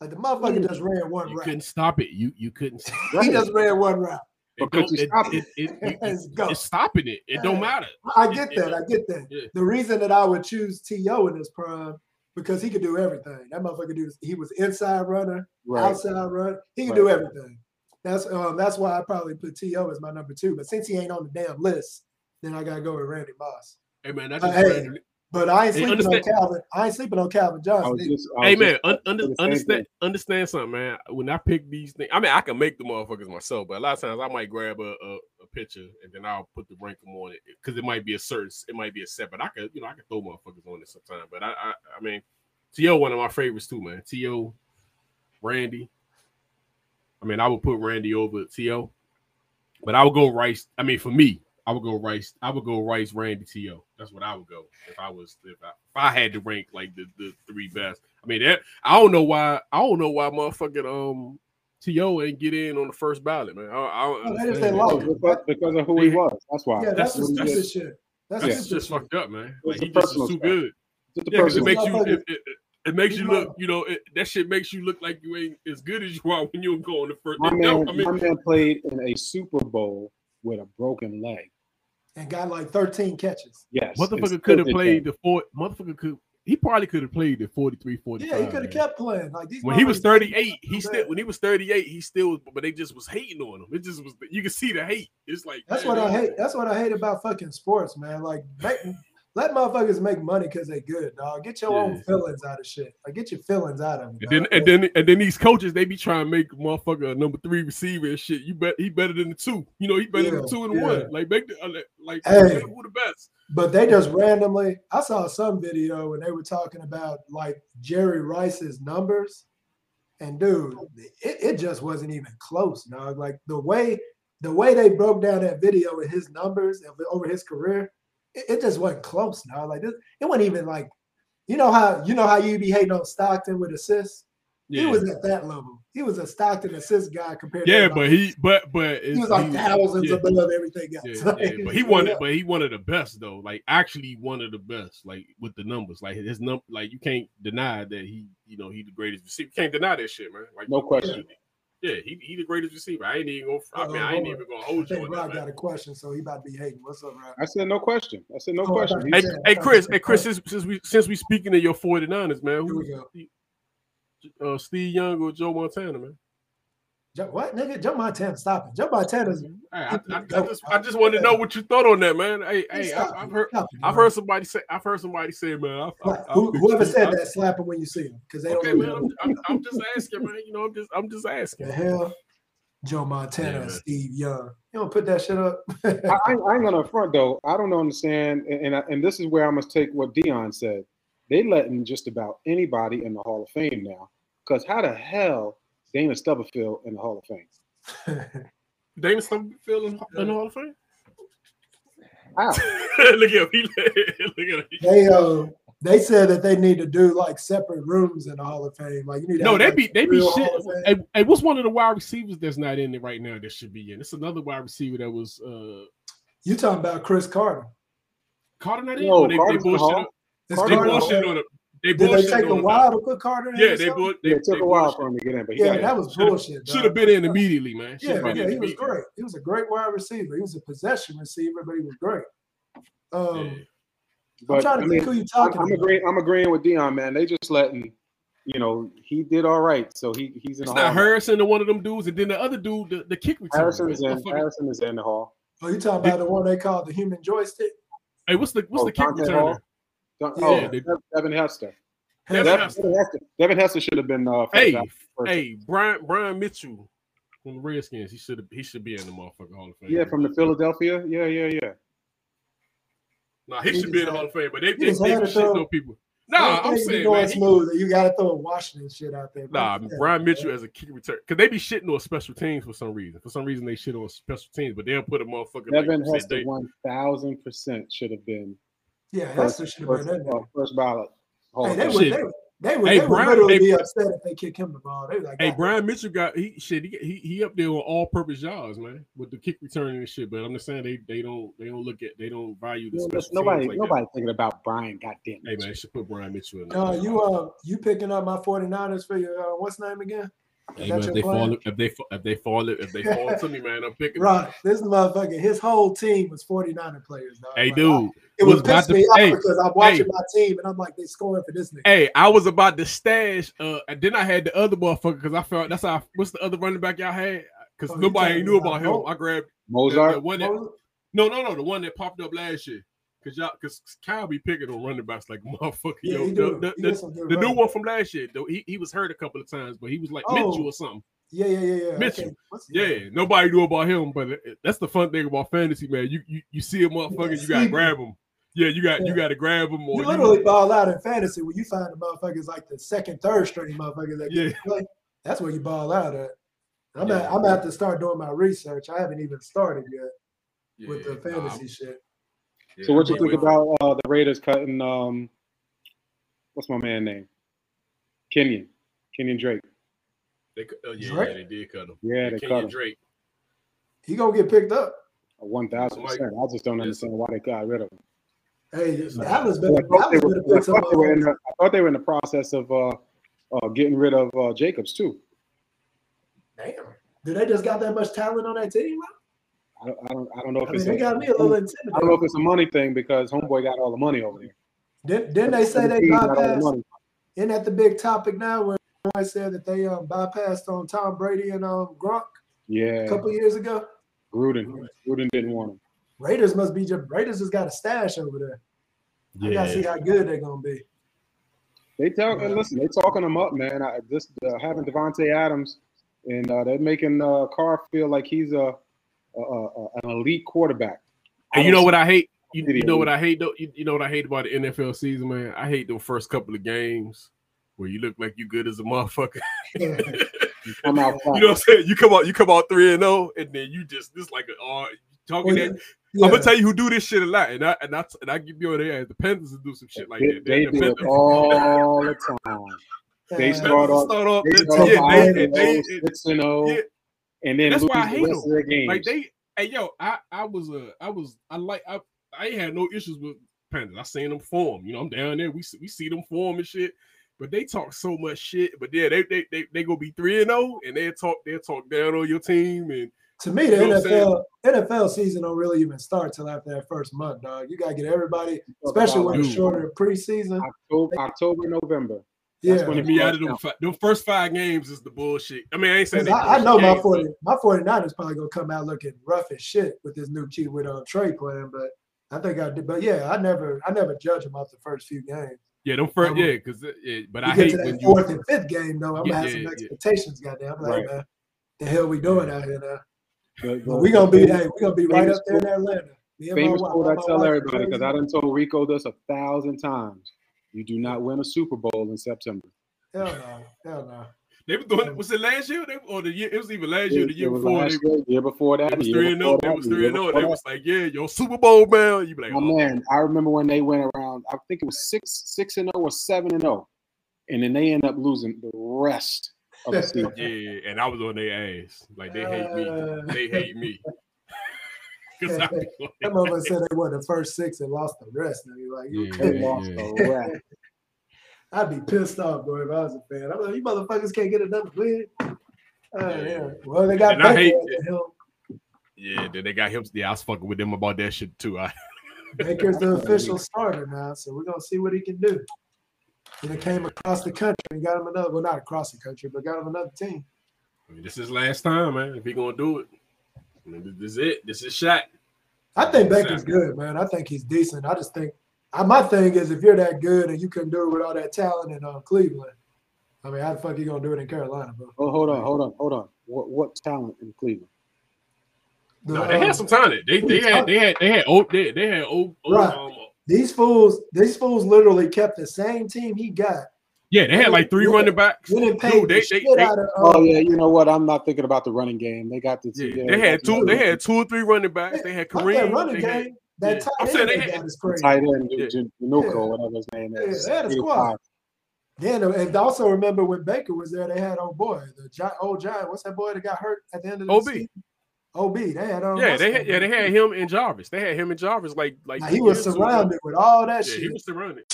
Like the motherfucker just ran one You route. couldn't stop it. You you couldn't. Stop He it. just ran one route. It But could don't- you stop it- it- you- Let's go. It's stopping it. It don't matter. I get it- that. I get that. Yeah. The reason that I would choose T.O. in his prime because he could do everything. That motherfucker do. He was inside runner, Right. outside runner. He could Right. do everything. That's um. That's why I probably put T.O. as my number two. But since he ain't on the damn list, then I gotta go with Randy Moss. Hey man, that's Uh, just hey, random. But I ain't sleeping understand- on Calvin. I ain't sleeping on Calvin Johnson. was just, Hey was man, un- under, say the same understand understand something, man. When I pick these things, I mean, I can make the motherfuckers myself, but a lot of times I might grab a, a, a picture and then I'll put the rank them on it because it might be a certain, it might be a set, but I could, you know, I could throw motherfuckers on it sometimes. But I, I, I mean, T.O. one of my favorites too, man. T.O. Randy. I mean, I would put Randy over T.O., but I would go Rice. I mean, for me, I would go Rice. I would go Rice, Randy, To. That's what I would go if I was if I, if I had to rank like the, the three best. I mean, that I don't know why I don't know why motherfucking um T.O. ain't get in on the first ballot, man. I, I don't Oh, they just understand didn't that. like him. because, because of who he was. That's why. Yeah, that's, That's- some that's- stupid shit. That's That's some just stupid fucked up, man. Like he just is too stuff. good. Yeah, because it makes you Motherfucker- it, it, it makes you look, you know, it, that shit makes you look like you ain't as good as you are when you go on the first. My no, man, I mean, my man played in a Super Bowl with a broken leg. And got like 13 catches. Yes. motherfucker could have played that. the four. Motherfucker could. He probably could have played the 43, 45. Yeah, he could have kept playing. Like these When he was 38, he still when he was 38, he still was, but they just was hating on him. It just was you can see the hate. It's like That's man, what I hate. That's what I hate about fucking sports, man. Like, make, let motherfuckers make money because they good, dog. Get your own feelings out of shit. Like, get your feelings out of it. And then and then and then these coaches they be trying to make motherfucker a number three receiver and shit. You bet he better than the two. You know he better than the two and yeah. one. Like make the uh, like Hey. who the best. But they just randomly, I saw some video and they were talking about like Jerry Rice's numbers. And dude, it, it just wasn't even close, dog. Like the way the way they broke down that video with his numbers over his career, it, it just wasn't close, dog. Like this, it wasn't even like, you know how you know how you be hating on Stockton with assists? He was at that level. he was a Stockton assist guy compared. to Yeah, everybody but he, but but he was like thousands yeah. above everything else. Yeah, yeah, but he wanted, but he wanted the best though. Like actually one of the best, like with the numbers. Like his num, like you can't deny that he, you know, he the greatest receiver. You can't deny that shit, man. Like No question. Yeah, he, he the greatest receiver. I ain't even gonna. I mean, Uh, I ain't even gonna I hold you think on that. Rob man. got a question, so he about to be hating. What's up, Rob? I said no question. I said no Oh, question. Hey, said- hey, Chris, hey, Chris, since, since we since we speaking of your 49ers, man, Here who we go. uh Steve Young or Joe Montana, man? Jo- What nigga? Joe Montana, stop it. Joe Montana's. Hey, I, I, I just I just want to know what you thought on that, man. Hey, hey, Stop I, I've heard I've heard somebody say I've heard somebody say, man. I, I, I Who, think whoever Steve- said I- that, slap him when you see him, because they Okay, don't man. I'm, I'm, I'm just asking, man. You know, I'm just I'm just asking. The hell, Joe Montana Yeah, and man. Steve Young. You don't put that shit up. I, I, I ain't gonna front though. I don't understand, and and, I, and this is where I must take what Dion said. They letting just about anybody in the Hall of Fame now. Because how the hell Dana Stubblefield in the Hall of Fame? Dana Stubblefield in, in the Hall of Fame. How? look at him. He, look at him. they uh, they said that they need to do like separate rooms in the Hall of Fame. Like you need to No, have, they like, be they be shit. Hall of Fame. Hey, hey, what's one of the wide receivers that's not in it right now that should be in? It's another wide receiver that was uh You talking about Cris Carter? Carter not in. No, they, they Carter's in the bullshit. Hall. Is They Carter bullshit okay? on it. They Did they take a while to put Carter in? Yeah, they something? bull. They, Yeah, it took they a while bullshit. for him to get in, but he Yeah, got that in. was bullshit. Should have been in immediately, man. Should Yeah, have been yeah, in he was great. He was a great wide receiver. He was a possession receiver, but he was great. Um, But trying to I think mean, who you I'm, talking I'm agreeing. I'm agreeing with Dion, man. They just letting, you know, he did all right, so he he's in It's the hall. not Harrison or one of them dudes, and then the other dude, the, the kick return. Harrison's man. in. Harrison is in the hall. Oh, you talking about the one they called the human joystick? Hey, what's the what's Oh, the kick Dante returner? Hall? Don- Yeah. Oh, they- Devin Hester. Devin Devin Hester. Devin Hester, Devin Hester should have been. Uh, first Hey, out- first. hey, Brian Brian Mitchell from the Redskins. He should have he should be in the motherfucking Hall of Fame. yeah, from the Philadelphia. Yeah, yeah, yeah. Nah, he, He should be in the Hall of Fame, but they he they, just they had be to on people. Nah, I'm saying, going man, he- smooth. You got to throw a Washington shit out there. Nah, Yeah. Brian Mitchell as a kick return because they be shitting on special teams for some reason. For some reason, they shit on special teams, but they'll put a motherfucker. like Devin you said, Hester, one thousand percent should have been. Yeah, first, Hester should have first, been in there. uh, first ballot. Hey, they Fame. would, they, would- they would, Hey, they would literally hey, be upset if they kick him the ball. They was like, Hey, Brian Mitchell got he shit. He, he he up there on all purpose yards, man, with the kick returning and shit. But I'm just saying they they don't they don't look at they don't value the You know, special nobody, teams like nobody thinking about Brian. Goddamn. That. Hey man, they should put Brian Mitchell in there. No, you uh, you picking up my 49ers for your uh, what's name again? Is Hey, man, if they plan? fall if they if they fall if they fall to me, man, I'm picking. Right, this motherfucker, his whole team was 49er players. Dog. Hey, Like, dude, it was, was about pissing to- me off hey, because I'm watching hey. my team and I'm like, they scoring for this nigga. Hey, I was about to stash, uh, and then I had the other motherfucker because I felt that's how. What's the other running back y'all had? Because Oh, nobody knew about about him. Mo- I grabbed the- Mozart. the one that, Moses? no, no, no, the one that popped up last year. Cause y'all, cause Kyle be picking on running backs like motherfucker. Yeah, Yo, the, the, the- got some good the new one from last year, though, he, he was hurt a couple of times, but he was like Oh, Mitchell or something. Yeah, yeah, yeah, yeah. Mitchell. Okay. Yeah, nobody knew about him, but that's the fun thing about fantasy, man. You you, you see a motherfucker, you gotta grab him. Yeah, you got Yeah. you got to grab him. Or You literally ball out in fantasy when you find the motherfuckers like the second, third string motherfuckers that Yeah. to play. That's where you ball out at. I'm Yeah. at, I'm gonna have to start doing my research. I haven't even started yet with the fantasy nah, fantasy shit. So what you think about uh, the Raiders cutting? Um, what's my man name? Kenyan, Kenyan Drake. They, cu- oh, yeah, Drake? yeah, they did cut him. Yeah, they Kenyan cut him. Drake. He gonna get picked up. One thousand percent. I just don't understand why they got rid of him. Hey, Dallas I better, thought, they Dallas were, better I pick some thought they were in the, I thought they were in the process of uh, uh, getting rid of uh, Jacobs too. Damn. Do they just got that much talent on that team? I don't, I don't, I don't know if I it's. mean, they got me a little I don't know if it's a money thing because Homeboy got all the money over there. Didn't, didn't they say they He got all the bypassed? money. Isn't that the big topic now where I said that they um, bypassed on Tom Brady and um, Gronk Yeah, a couple years ago? Gruden. Gruden didn't want him. Raiders must be just Raiders has got a stash over there. I gotta see how good they're gonna be. They tell and listen, they talking them up, man. I just uh, having Davante Adams, and uh, they're making uh, Carr feel like he's a, a, a, a- an elite quarterback. And you know what I hate? You, you know what I hate though? You, you know what I hate about the NFL season, man? I hate the first couple of games where you look like you good as a motherfucker. Come out you know what I'm saying? You come out, you come out three and zero, and then you just this like a uh, talking Well, that. yeah. I'm gonna tell you who do this shit a lot, and I and I and I give you on there. The Panthers do some shit like They, that. they The do it all the time. They start off, Start off- they yeah, start off they- five they- and they- oh, six and oh, Yeah. and then That's lose why I the hate rest of them. games. Like they, hey yo, I I was uh I was I like I I ain't had no issues with Panthers. I seen them form. You know, I'm down there. We see, we see them form and shit. But they talk so much shit. But yeah, they they they, they gonna be three and zero, and they talk they will talk down on your team. And To me, the You know what I'm saying? NFL NFL season don't really even start till after that first month, dog. You gotta get everybody, especially when it's shorter preseason. October, October, November. Yeah. Get me out of them. Fi- them first five games is the bullshit. I mean, I ain't saying 'Cause they I, I know my 40, my 49ers probably gonna come out looking rough as shit with this new chief with uh, Trey playing, but I think I did. But yeah, I never I never judge them off the first few games. Yeah, them first. Yeah, because yeah, but you I get hate to that when you. fourth and fifth game though. I'm Yeah, gonna have yeah, some yeah. expectations, goddamn. I'm like, Right. man, the hell we doing out here now? The- But the- we gonna be hey, we gonna be right up there in Atlanta. Me and my Famous wife- quote I tell everybody because crazy. I done told Rico this a thousand times. You do not win a Super Bowl in September. Hell no, hell no. They were doing. Was it last year? They, or the year? It was even last year. The It- year it was before. last They, year, year before that, They was the year three and before zero. They was three and zero. They was like, yeah, your Super Bowl man. You be like, My oh, man, I remember when they went around. I think it was six, six and zero or seven and zero, and then they end up losing the rest of the season. yeah, and I was on their ass. Like they hate me. Uh, They hate me. 'Cause I Some of us said they won the first six and lost the rest. And you're like, you Yeah, crazy. yeah, lost yeah. the rest. I'd be pissed off, bro, if I was a fan. I'm like, you motherfuckers can't get another win. Uh, yeah. Well, they got And I Baker hate at the helm. Yeah, then they got him. Yeah, I was fucking with them about that shit too. I, Baker's the official starter now, so we're gonna see what he can do. And done came across the country and got him another. Well, not across the country, but got him another team. I mean, this is last time, man. If he gonna do it, I mean, this is it. This is shot. I think Baker's good, man. I think he's decent. I just think I, my thing is if you're that good and you couldn't do it with all that talent in um, Cleveland, I mean, how the fuck you gonna do it in Carolina, bro? Oh, hold on, hold on, hold on. What what talent in Cleveland? The, No, they had some talent. They they had they had they had old they, they had old, old Right. um, These fools, these fools literally kept the same team he got. Yeah they had like three Yeah. running backs. We didn't pay Dude, the they, they, they, of. Oh um, yeah, you know what? I'm not thinking about the running game. They got the yeah, yeah, they had two they had two or three running backs. They had fuck Kareem. that running they had- game. That yeah. tight I'm end saying they they had is the crazy. tight end, Yeah. Njoku, Yeah. whatever his name Yeah, is. they had a 85. squad. Then and also remember when Baker was there, they had old boy, the giant, old giant. What's that boy that got hurt at the end of the OB. season? OB. They had um, Yeah, they had yeah they had him and Jarvis. They had him and Jarvis like like Now, he was surrounded with all that shit. he was surrounded.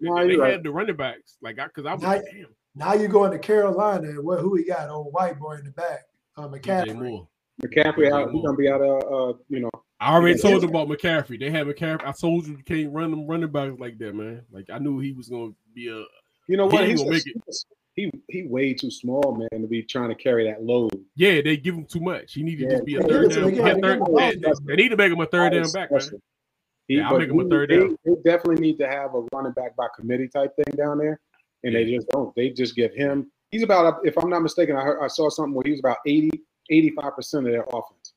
No, they right. had the running backs like I because I was Now, like, damn, now you're going to Carolina and what? Who he got? Old white boy in the back, uh, McCaffrey. McCaffrey out. He's gonna be out of uh, you know. I already told his- them about McCaffrey. They had McCaffrey. I told you you can't run them running backs like that, man. Like I knew he was gonna be a. You know what? ain't He's gonna make just- he he way too small, man, to be trying to carry that load. Yeah, they give him too much. He need to Yeah, just be a third give it down. he a they third, give him a they, they need to make him a third down back, man. Special. He, Yeah, I'll but make him a third they, down. They definitely need to have a running back by committee type thing down there, and they just don't. They just give him. He's about, if I'm not mistaken, I heard I saw something where he was about 80, 85 percent of their offense.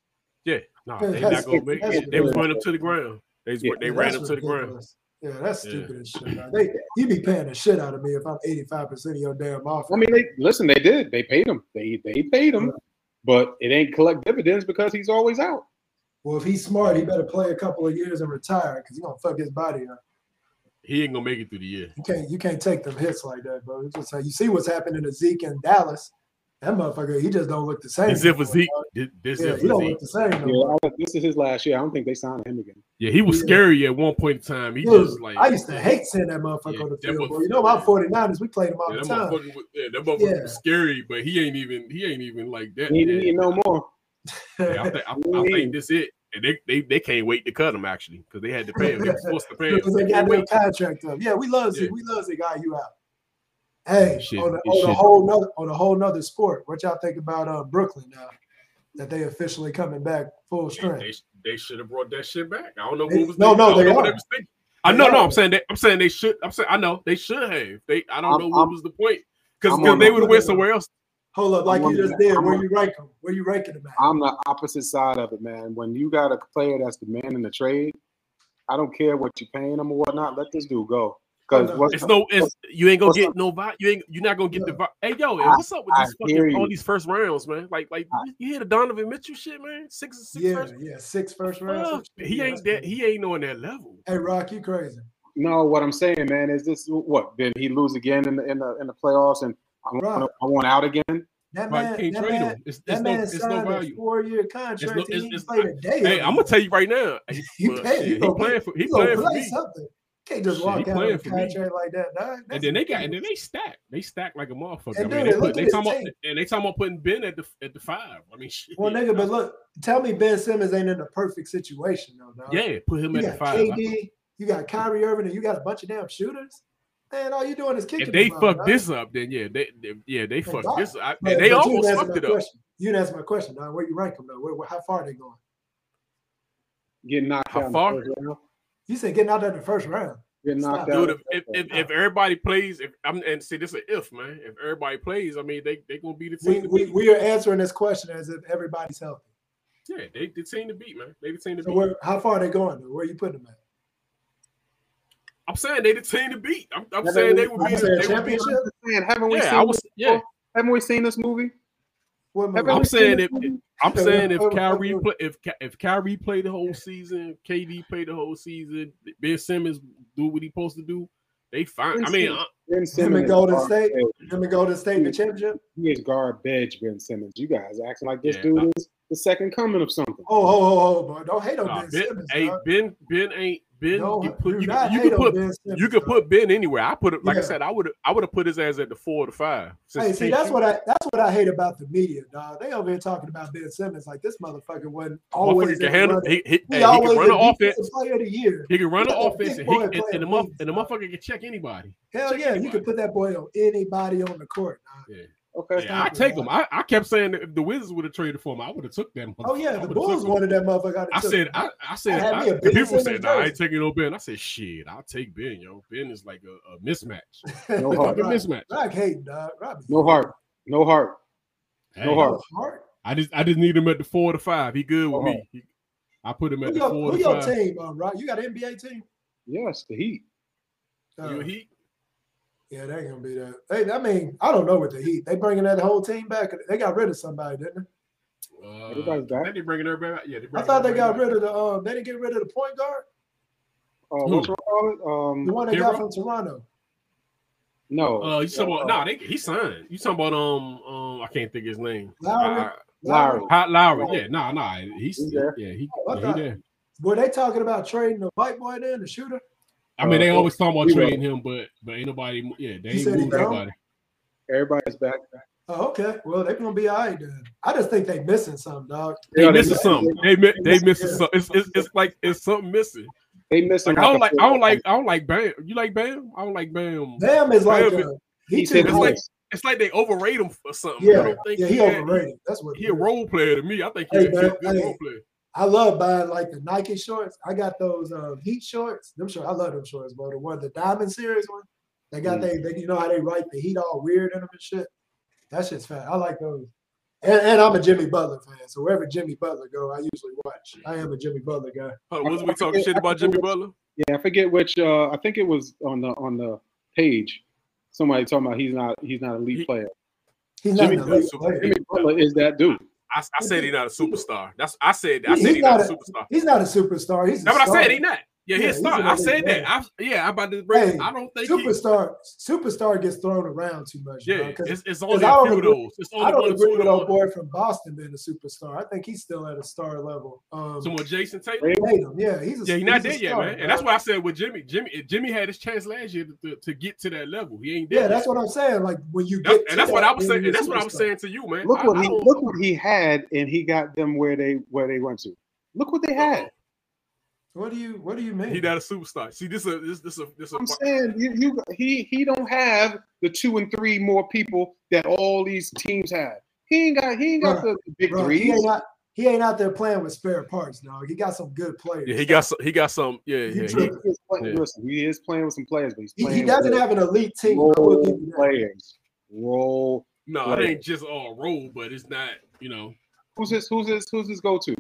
Yeah, no, Yeah, they that's- not gonna make it. They was ridiculous. running him to the ground. They, Yeah, they ran that's him to the ground. Yeah, that's Yeah. stupid as shit. man. They you be paying the shit out of me if I'm 85 percent of your damn offense. I mean, they listen. They did. They paid him. They they paid him, but it ain't collect dividends because he's always out. Well, if he's smart, he better play a couple of years and retire because he's gonna fuck his body up. He ain't gonna make it through the year. You can't you can't take them hits like that, bro. It's just like you see what's happening to Zeke in Dallas. That motherfucker, he just don't look the same. This if a Zeke. This, this. Yeah, he don't Zeke. look the same. No Yeah, more. This is his last year. I don't think they signed him again. Yeah, he was Yeah. scary at one point in time. He Dude, just like I used to hate seeing that motherfucker Yeah, on the field, motherfucker- bro. You know, my 49ers, we played him all Yeah, the time. motherfucker, was- yeah, that motherfucker Yeah. was scary, but he ain't even he ain't even like that. He Yeah, need no more. Yeah, I, think, I, I think this it, and they, they they can't wait to cut him actually because they had to pay him. They was forced to pay him. Because they They got their contract up. Yeah, we love Zeke. Yeah. We love Zeke. Guy, you out. Hey, Shit, on, a, on a whole nother on a whole nother sport. What y'all think about uh, Brooklyn now that they officially coming back full They, strength? they, they should have brought that shit back. I don't know They- what was. no, they, no, I don't they know what are. they was thinking. I They know, no. are. I'm saying they. I'm saying they should. I'm saying I know they should have. They. I don't I'm- know what I'm- was the point because I'm they would have went somewhere else. Hold up, like you just did. Where you rank them? Where you ranking them at? I'm the opposite side of it, man. When you got a player that's the man in the trade, I don't care what you're paying him or whatnot. Let this dude go. Cause it's no, it's you ain't gonna get up? no vibe. You ain't, you're not gonna get yeah. the vibe. Hey, yo, what's up with these fucking, all these first rounds, man? Like, like I, you hear the Donovan Mitchell shit, man? Six, six yeah, first, yeah, six first rounds. Uh, he ain't that. He ain't on that level. Hey, Rock, you crazy? No, what I'm saying, man, is this what? Did he lose again in the in the in the playoffs and? I want, I want out again. That man, can't that trade man, him. It's, that it's man no, it's no value. Four year contract. No, it's, it's, played a day. Hey, I'm gonna tell you right now. He, you pay, shit, he playing for he playing play me. something. Can't just shit, walk out of a contract me. like that. Nah, and then they got and then they stack. They stack like a motherfucker. And, I mean, they, put, they talking about, and they talking about putting Ben at the at the five. I mean, shit, well, nigga, but look, tell me Ben Simmons ain't in the perfect situation though. Dog. Yeah, put him at the five. KD, you got Kyrie Irving, and you got a bunch of damn shooters. And all you doing is kicking. If they fuck right? this up, then yeah, they, they yeah they fuck this. I, man, they almost fucked it question. up. You ask my question, Don. Where you rank them though? Where, where, how far are they going? Getting knocked how. Far? You said getting out of the first round. Getting knocked out. If, if, if, everybody plays, if I'm and see this is an if man. If everybody plays, I mean they they gonna be the team. We, we, we are answering this question as if everybody's healthy. Yeah, they the team to beat, man. They the team to so beat. Where, how far are they going? Though? Where are you putting them at? I'm saying they the team to beat. I'm, I'm saying they would be the championship. Man, haven't we yeah, seen I was, yeah. Haven't we seen this movie? I'm saying if I'm saying if Kyrie play, if if Kyrie played the whole season, KD played the whole season, Ben Simmons do what he supposed to do, they fine. Ben I mean, uh, Ben Simmons Golden State, him and Golden State the championship. He is garbage, Ben Simmons. You guys acting like this yeah, dude is the second coming of something. Oh, oh, oh, oh, bro. don't hate on nah, Ben, Simmons. Hey. Ben, Ben ain't Ben, no, you put you, you, could put you could put Ben anywhere. I put it like yeah. I said, I would I would have put his ass at the four to five. Hey, see, that's what I that's what I hate about the media, dog. They over here talking about Ben Simmons like this motherfucker wasn't always can handle, he, he, he, he always can run an offense player of the year. He can run an offense and, he, and, and, the and the motherfucker can check anybody. Hell check yeah, anybody. you can put that boy on anybody on the court. Dog. Yeah. Okay, yeah, I take them. I, I kept saying that if the Wizards would have traded for him, I would have took that. Oh yeah, the Bulls wanted that motherfucker. I said, I, I said, I, I, people said, nah, I ain't taking no Ben. I said, shit, I'll take Ben. Yo, Ben is like a, a mismatch. No heart. like a mismatch. Rock hey, dog. No heart. No heart. Hey, no heart. heart. I just, I just need him at the four to five. He good with oh. me. He, I put him at who the your, four. Who to your five. team, uh, Rock? You got an NBA team? Yes, the Heat. Uh, Heat. Yeah, they ain't gonna be that. I mean, I don't know what the Heat. They bringing that whole team back. They got rid of somebody, didn't they? Uh, They bringing everybody. Back. Yeah, I thought they got back. rid of the. Um, they didn't get rid of the point guard. Uh, what's wrong? Um, the one they got from Toronto. No. Uh, you talking about? Uh, no, they, he signed. You talking about? Um, um, I can't think his name. Lowry. Lowry. Hot Lowry. Oh. Yeah, no, nah, no, nah, he's, he's there. Yeah, he, oh, yeah, he there. Were they talking about trading the white boy then, the shooter? I mean, they uh, always talk about trading him, but but ain't nobody. Yeah, they ain't moved nobody. Everybody's back. Oh, okay. Well, they're gonna be all right. Then. I just think they missing something, dog. They, they missing something. They they, they missing yeah. something. It's, it's, it's like it's something missing. They missing. Like, I don't like. I don't like. I don't like Bam. You like Bam? I don't like Bam. Bam is like. Bam, he it's like it's like they overrate him for something. Yeah, I don't think yeah, he, he overrated. Had, That's what he, a role player to me. I think he's hey, a good role player. I love buying like the Nike shorts. I got those um, Heat shorts. Them shorts, I love them shorts, bro. The one, the Diamond Series one. They got mm. they, they, you know how they write the Heat all weird in them and shit. That shit's fat. I like those. And, and, I'm a Jimmy Butler fan, so wherever Jimmy Butler go, I usually watch. I am a Jimmy Butler guy. Oh, wasn't we talking shit about Jimmy Butler? Yeah, I forget which. Uh, I think it was on the on the page. Somebody talking about he's not he's not a lead player. He's Jimmy, not Jimmy, Butler is that dude. I, I said he's not a superstar. That's I said I said he's, not, not, a superstar. He's not a superstar. He's what I said. He's not. Yeah, yeah he'll. I said that. I, yeah, I'm about to bring. Hey, I don't think superstar he, superstar gets thrown around too much. Yeah, bro, it's, it's only a few those. It's only I don't agree with old boy from Boston being a superstar. I think he's still at a star level. Um, so what, Jayson Tatum? Tatum, yeah, he's a, yeah, he's not there yet, man. Bro. And that's why I said with Jimmy, Jimmy, Jimmy had his chance last year to, to, to get to that level. He ain't there. Yeah, that's what I'm saying. Like when you that's, and that's that, what I was saying. And that's what I was saying to you, man. Look what he look what he had, and he got them where they where they went to. Look what they had. What do you What do you mean? He not a superstar. See, this is a this this a this. A, I'm saying you, you he he don't have the two and three more people that all these teams have. He ain't got he ain't got bro, the big three. He ain't, out, there playing with spare parts, dog. He got some good players. Yeah, he got some. He got some. Yeah, yeah, he, is playing, yeah. Listen, he is playing with some players, but he, he doesn't have an elite team. Role players, role. No, players. it ain't just all role, but it's not. You know, who's his who's his who's his go to?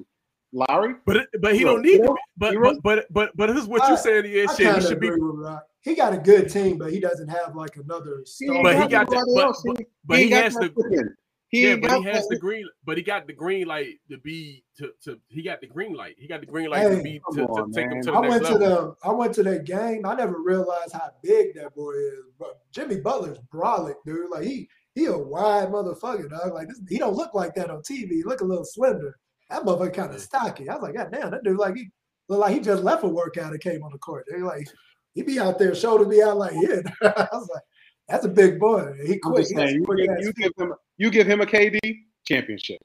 Lowry. But but he Hero. don't need to. Be, but, but but but but this is what I- you saying is I shit. He should be. agree with Rock. He got a good team, but he doesn't have like another star. But he got the, but, but, He- but he he, has got the. He yeah, but he has that- the green. But he got the green light to be to to. He got the green light. He got the green light to be come to, to on, take him to the I next went to the I went to that game. I never realized how big that boy is. But Jimmy Butler's brolic, dude. Like he he a wide motherfucker, dog. Like this, he don't look like that on TV. He look a little slender. That motherfucker kind of stocky. I was like, God damn, that dude like he look like he just left a workout and came on the court. They like he be out there, shoulders be out like yeah. I was like, that's a big boy. He I'm quick. just He saying, you give, you give him you give him a KD championship.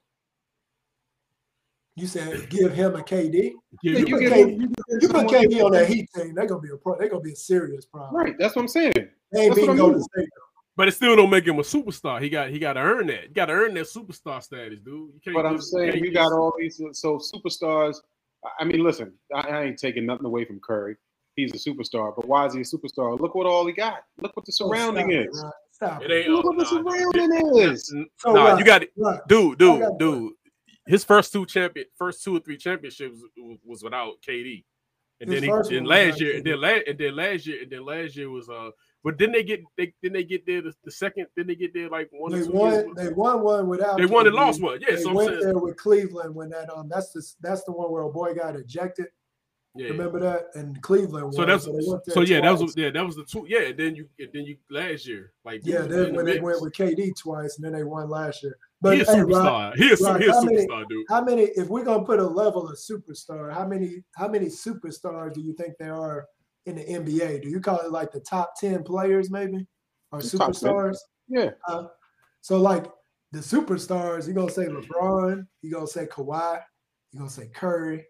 You said give him a KD. Yeah, You, you put give KD, him- you put KD on that Heat team, they're gonna be a pro. They're gonna be a serious problem. Right, that's what I'm saying. They ain't That's what beating I Golden. State. But it still don't make him a superstar. He got he got to earn that. You got to earn that superstar status, dude. You can't But I'm just- saying can't you got all these so superstars. I- I mean, listen, I, I ain't taking nothing away from Curry. He's a superstar, but why is he a superstar? Look what all he got. Look what the Oh, surrounding stop it, is. Rod. Stop It it. ain't Look what the nah, surrounding is. So, nah, Rod, you got it, Rod, dude, I dude, got a dude. His first two champion, first two or three championships was, was without KD, and His then he, first then last year, and then last, and then last year, and then last year was uh. But then they get they then they get there the, the second. Then they get there like one They won. They won one without. They won and KD. lost one. Yeah, they so I'm went there with Cleveland when that um that's the that's the one where a boy got ejected. Yeah. Remember that? And Cleveland. So won, that's they went there so yeah, that was yeah, that was the two. Yeah, and then you and then you last year like yeah. Then in the when they mix. went with KD twice, and then they won last year. He hey, Rod- superstar. He a su- Rod, he how many- superstar, dude. How many? If we're gonna put a level of superstar, how many? How many superstars do you think there are in the NBA? Do you call it like the top ten players, maybe, or The superstars? Yeah. Uh, so like the superstars, you gonna say LeBron, you gonna say Kawhi, you gonna say Curry,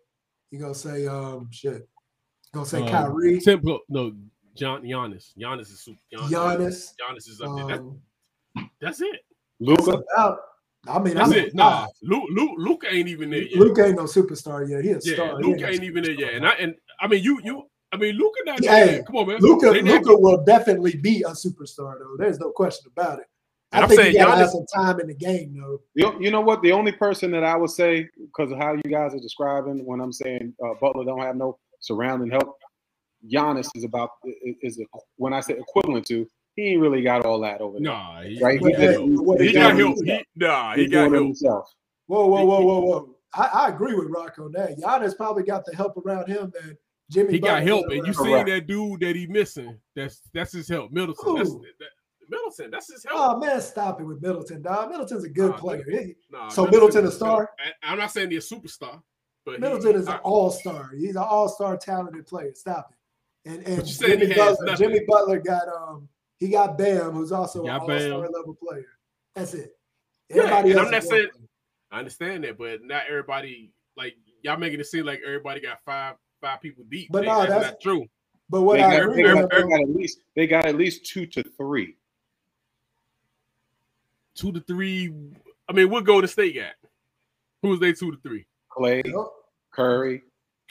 you gonna say um shit, you gonna say Um, Kyrie, Simple, no, John Giannis. Giannis is super. Giannis. Giannis is up there. That- um, that's it. that's about. I mean, That's I'm it. Nah, Luke, Luke, Luke ain't even there yet. Luke ain't no superstar yet. He a yeah, star. Luke no ain't even there yet. And I and I mean, you you. I mean, Luca not Hey. Come on, man. Luca, They not- Luca will definitely be a superstar, though. There's no question about it. I I'm think saying he gotta have some time in the game, though. You, you know what? The only person that I would say, because of how you guys are describing when I'm saying uh, Butler don't have no surrounding help, Giannis is about is, is when I say equivalent to. He ain't really got all that over there. Nah, he, right? But, hey, did- what he he got doing- help. He, nah, he he's got help. himself. Whoa, whoa, whoa, whoa, whoa. I, I agree with Rock on that. Giannis probably got the help around him that Jimmy. He got help, and you see that dude that he missing. That's that's his help. Middleton. That's that, Middleton. That's his help. Oh man, stop it with Middleton, dog. Middleton's a good Nah, player. He- Nah, so Middleton a star. I, am not saying he's a superstar, but he- Middleton is I- an all-star. He's an all-star talented player. Stop it. And and he Jimmy has Butler. Jimmy Butler got um he got Bam, who's also He an all-star level player. That's it. Yeah, Everybody and I'm not saying working. I understand that, but not everybody like y'all making it seem like everybody got five five people deep. But They- no, that's, that's- not true. But what they, I got, agree they, with got, they him, got at least they got at least two to three. Two to three. I mean, what Golden State got? Who's they two to three? Klay, Curry.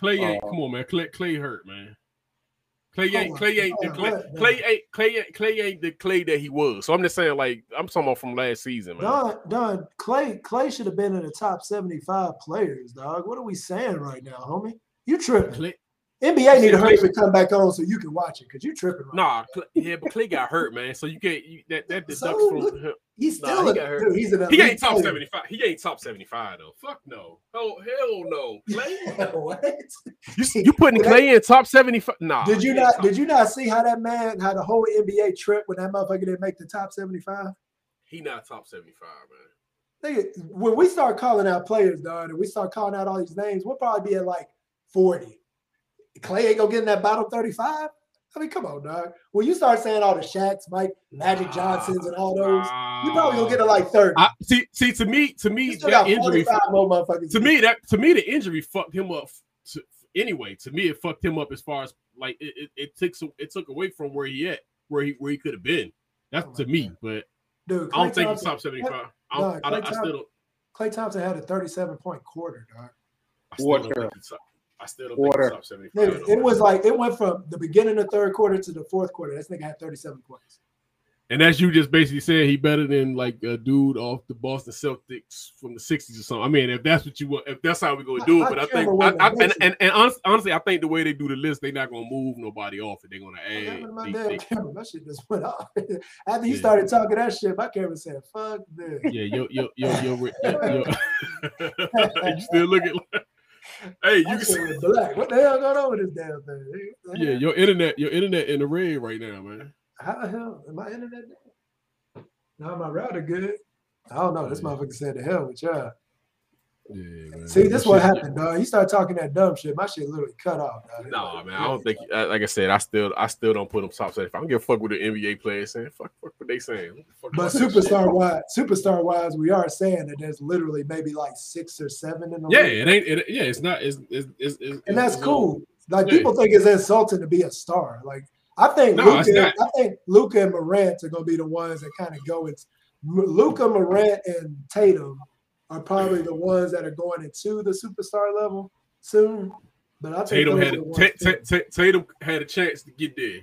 Klay ain't. Uh, come on, man. Klay, Klay hurt, man. Klay ain't. my Klay ain't the Klay. man? Klay ain't. Klay ain't. Klay ain't the Klay that he was. So I'm just saying, like, I'm talking about from last season, man. Don, Don, Klay, Klay should have been in the top 75 players, dog. What are we saying right now, homie? You tripping. Klay, NBA need to hurry up and come back on so you can watch it because you tripping right Nah, Klay, yeah, but Klay got hurt, man. So you can't. You, that that deducts So, from. look, him. He's Nah, still he a- got hurt. dude, he's he ain't top player. seventy five. He ain't top seventy five though. Fuck no. Oh hell no. Klay. what? You, you putting Klay in top seventy five? Nah. Did you not did you not see how that man how the whole NBA trip when that motherfucker didn't make the top 75? He not top seventy five, man. Nigga, when we start calling out players, dog, and we start calling out all these names, we'll probably be at like 40. Klay ain't gonna get in that bottom 35. I mean, come on, dog. When you start saying all the Shaqs, Mike, Magic Johnsons, and all those, you probably gonna get to like 30. I, see, see, to me, to me, You still that got injury. more motherfuckers. To me, that to me, the injury fucked him up. To, anyway, to me, it fucked him up as far as like it, it, it took some, it took away from where he at, where he where he could have been. That's oh to me, but Dude, I don't Klay think he's top seventy five. I, Nah, don't, I, I Thompson- still don't. Klay Thompson had a 37 point quarter, dog. I still don't Water. think he's top. I still don't think Water. he's top seventy five. Nigga, it was like it went from the beginning of the third quarter to the fourth quarter. This nigga had 37 points. And as you just basically said, he better than like a dude off the Boston Celtics from the '60s or something. I mean, if that's what you want, if that's how we're gonna do it, but I think, I, I, and, and, and honest, honestly, I think the way they do the list, they're not gonna move nobody off, and they're gonna add. My they- damn they- camera, that shit just went off. After he Yeah. started talking that shit, my camera said, "Fuck this." yeah, yo, yo, yo, yo, yo, yo. you still looking like, hey, you can black. What the hell going on with this damn thing? yeah, your internet, your internet in the red right now, man. How the hell am I internet? Now my router good. I don't know. This motherfucker said the hell with y'all. Yeah, man. See, this what happened, dog. You start talking that dumb shit. My shit literally cut off. Dog. Nah, man, I don't think. Like I said, I still, I still don't put them top set. If I don't give a fuck what the NBA players saying, fuck, fuck what they saying. What the fuck But about that shit? superstar wise, superstar wise, we are saying that there's literally maybe like six or seven in the Yeah, league. it ain't. It, yeah, it's not. It's, it's, it's, it's and that's cool. Like Yeah. people think it's insulting to be a star. Like I think No, Luca. I think Luca and Morant are gonna be the ones that kind of go. It's Luca, Morant, and Tatum are probably the ones that are going into the superstar level soon. But I think Tatum those had are a, the Ta- ones Ta- too. Ta- Tatum had a chance to get there.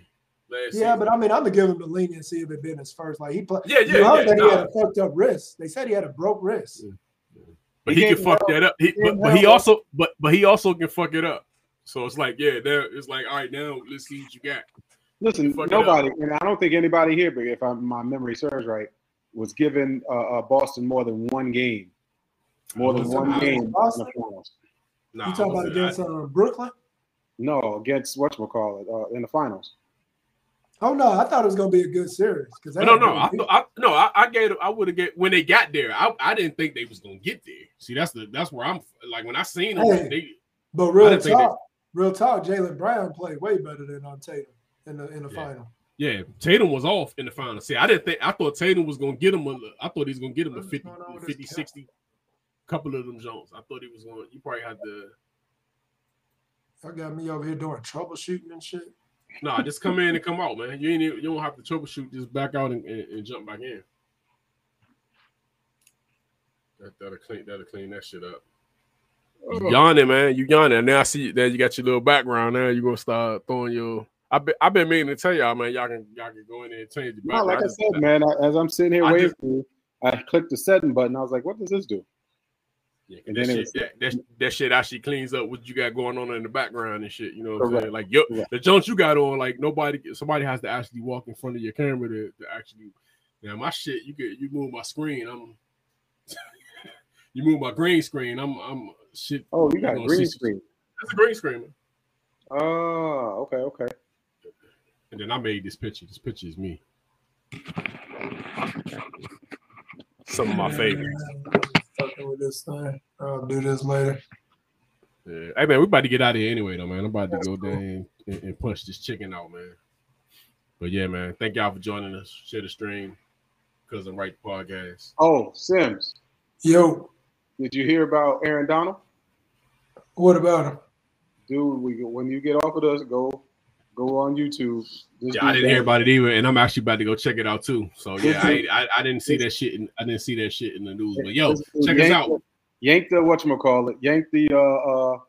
Last Yeah, season. but I mean, I'm gonna give him the leniency if it been his first. Like he played. Yeah, yeah, you heard yeah, that he had a fucked up wrist. They said he had a broke wrist. but he, can can't fuck help- that up. He, he but, but he also, but but he also can fuck it up. So it's like, yeah, now it's like, all right, now let's see what you got. Listen, Fuck it up. nobody, and I don't think anybody here, but if I, my memory serves right, was given uh, uh, Boston more than one game, more than one game in Boston? the finals. Nah, you talking about against uh, Brooklyn? No, against what you call it uh, in the finals. Oh no, I thought it was gonna be a good series because no, no, I, thought- I no, I, I gave, I would have get when they got there. I, I didn't think they was gonna get there. See, that's the that's where I'm like when I seen them, Hey, they, But real didn't they- talk, real talk, Jaylen Brown played way better than on Tatum in the in the final. Yeah, Tatum was off in the final. See, I didn't think I thought Tatum was gonna get him a I thought he was gonna get him a 50, 50 60 couple of them Jones. I thought he was going you probably had to Y'all got me over here doing troubleshooting and shit. nah, just come in and come out, man. You ain't even- you don't have to troubleshoot, just back out and, and, and jump back in. That, that'll clean that'll clean that shit up. You oh. yawning, man. You yawning. And now I see that you got your little background. Now you gonna start throwing your. I've been I've been meaning to tell y'all, man. Y'all can y'all can go in there and change the No, like I just- said, man, I, as I'm sitting here I waiting just- for you, I clicked the setting button. I was like, what does this do? Yeah, And that, then it shit, that, that, that shit actually cleans up what you got going on in the background and shit. You know what I'm saying? Like yo, the jumps you got on, like nobody, somebody has to actually walk in front of your camera to, to actually. Now my shit, you get you move my screen, I'm. you move my green screen, I'm I'm shit. Oh, you got gonna green screen. That's a green screen, man. Oh, okay, okay. And then I made this picture. This picture is me. Some of my favorites. Fucking with this thing. I'll do this later. Yeah. Hey man, we about to get out of here anyway, though, man. I'm about to go down and, and punch this chicken out, man. But yeah, man, thank y'all for joining us. Share the stream, cousin right podcast. Oh, Sims. Yo, Did you hear about Aaron Donald? what about him? Dude, we when you get off of us, go go on YouTube. Yeah, I didn't hear about it either, and I'm actually about to go check it out too. So yeah, I, I, I didn't see that shit. In, I didn't see that shit in the news. But yo, check us out. the- Yank the what you call it? Yank the uh uh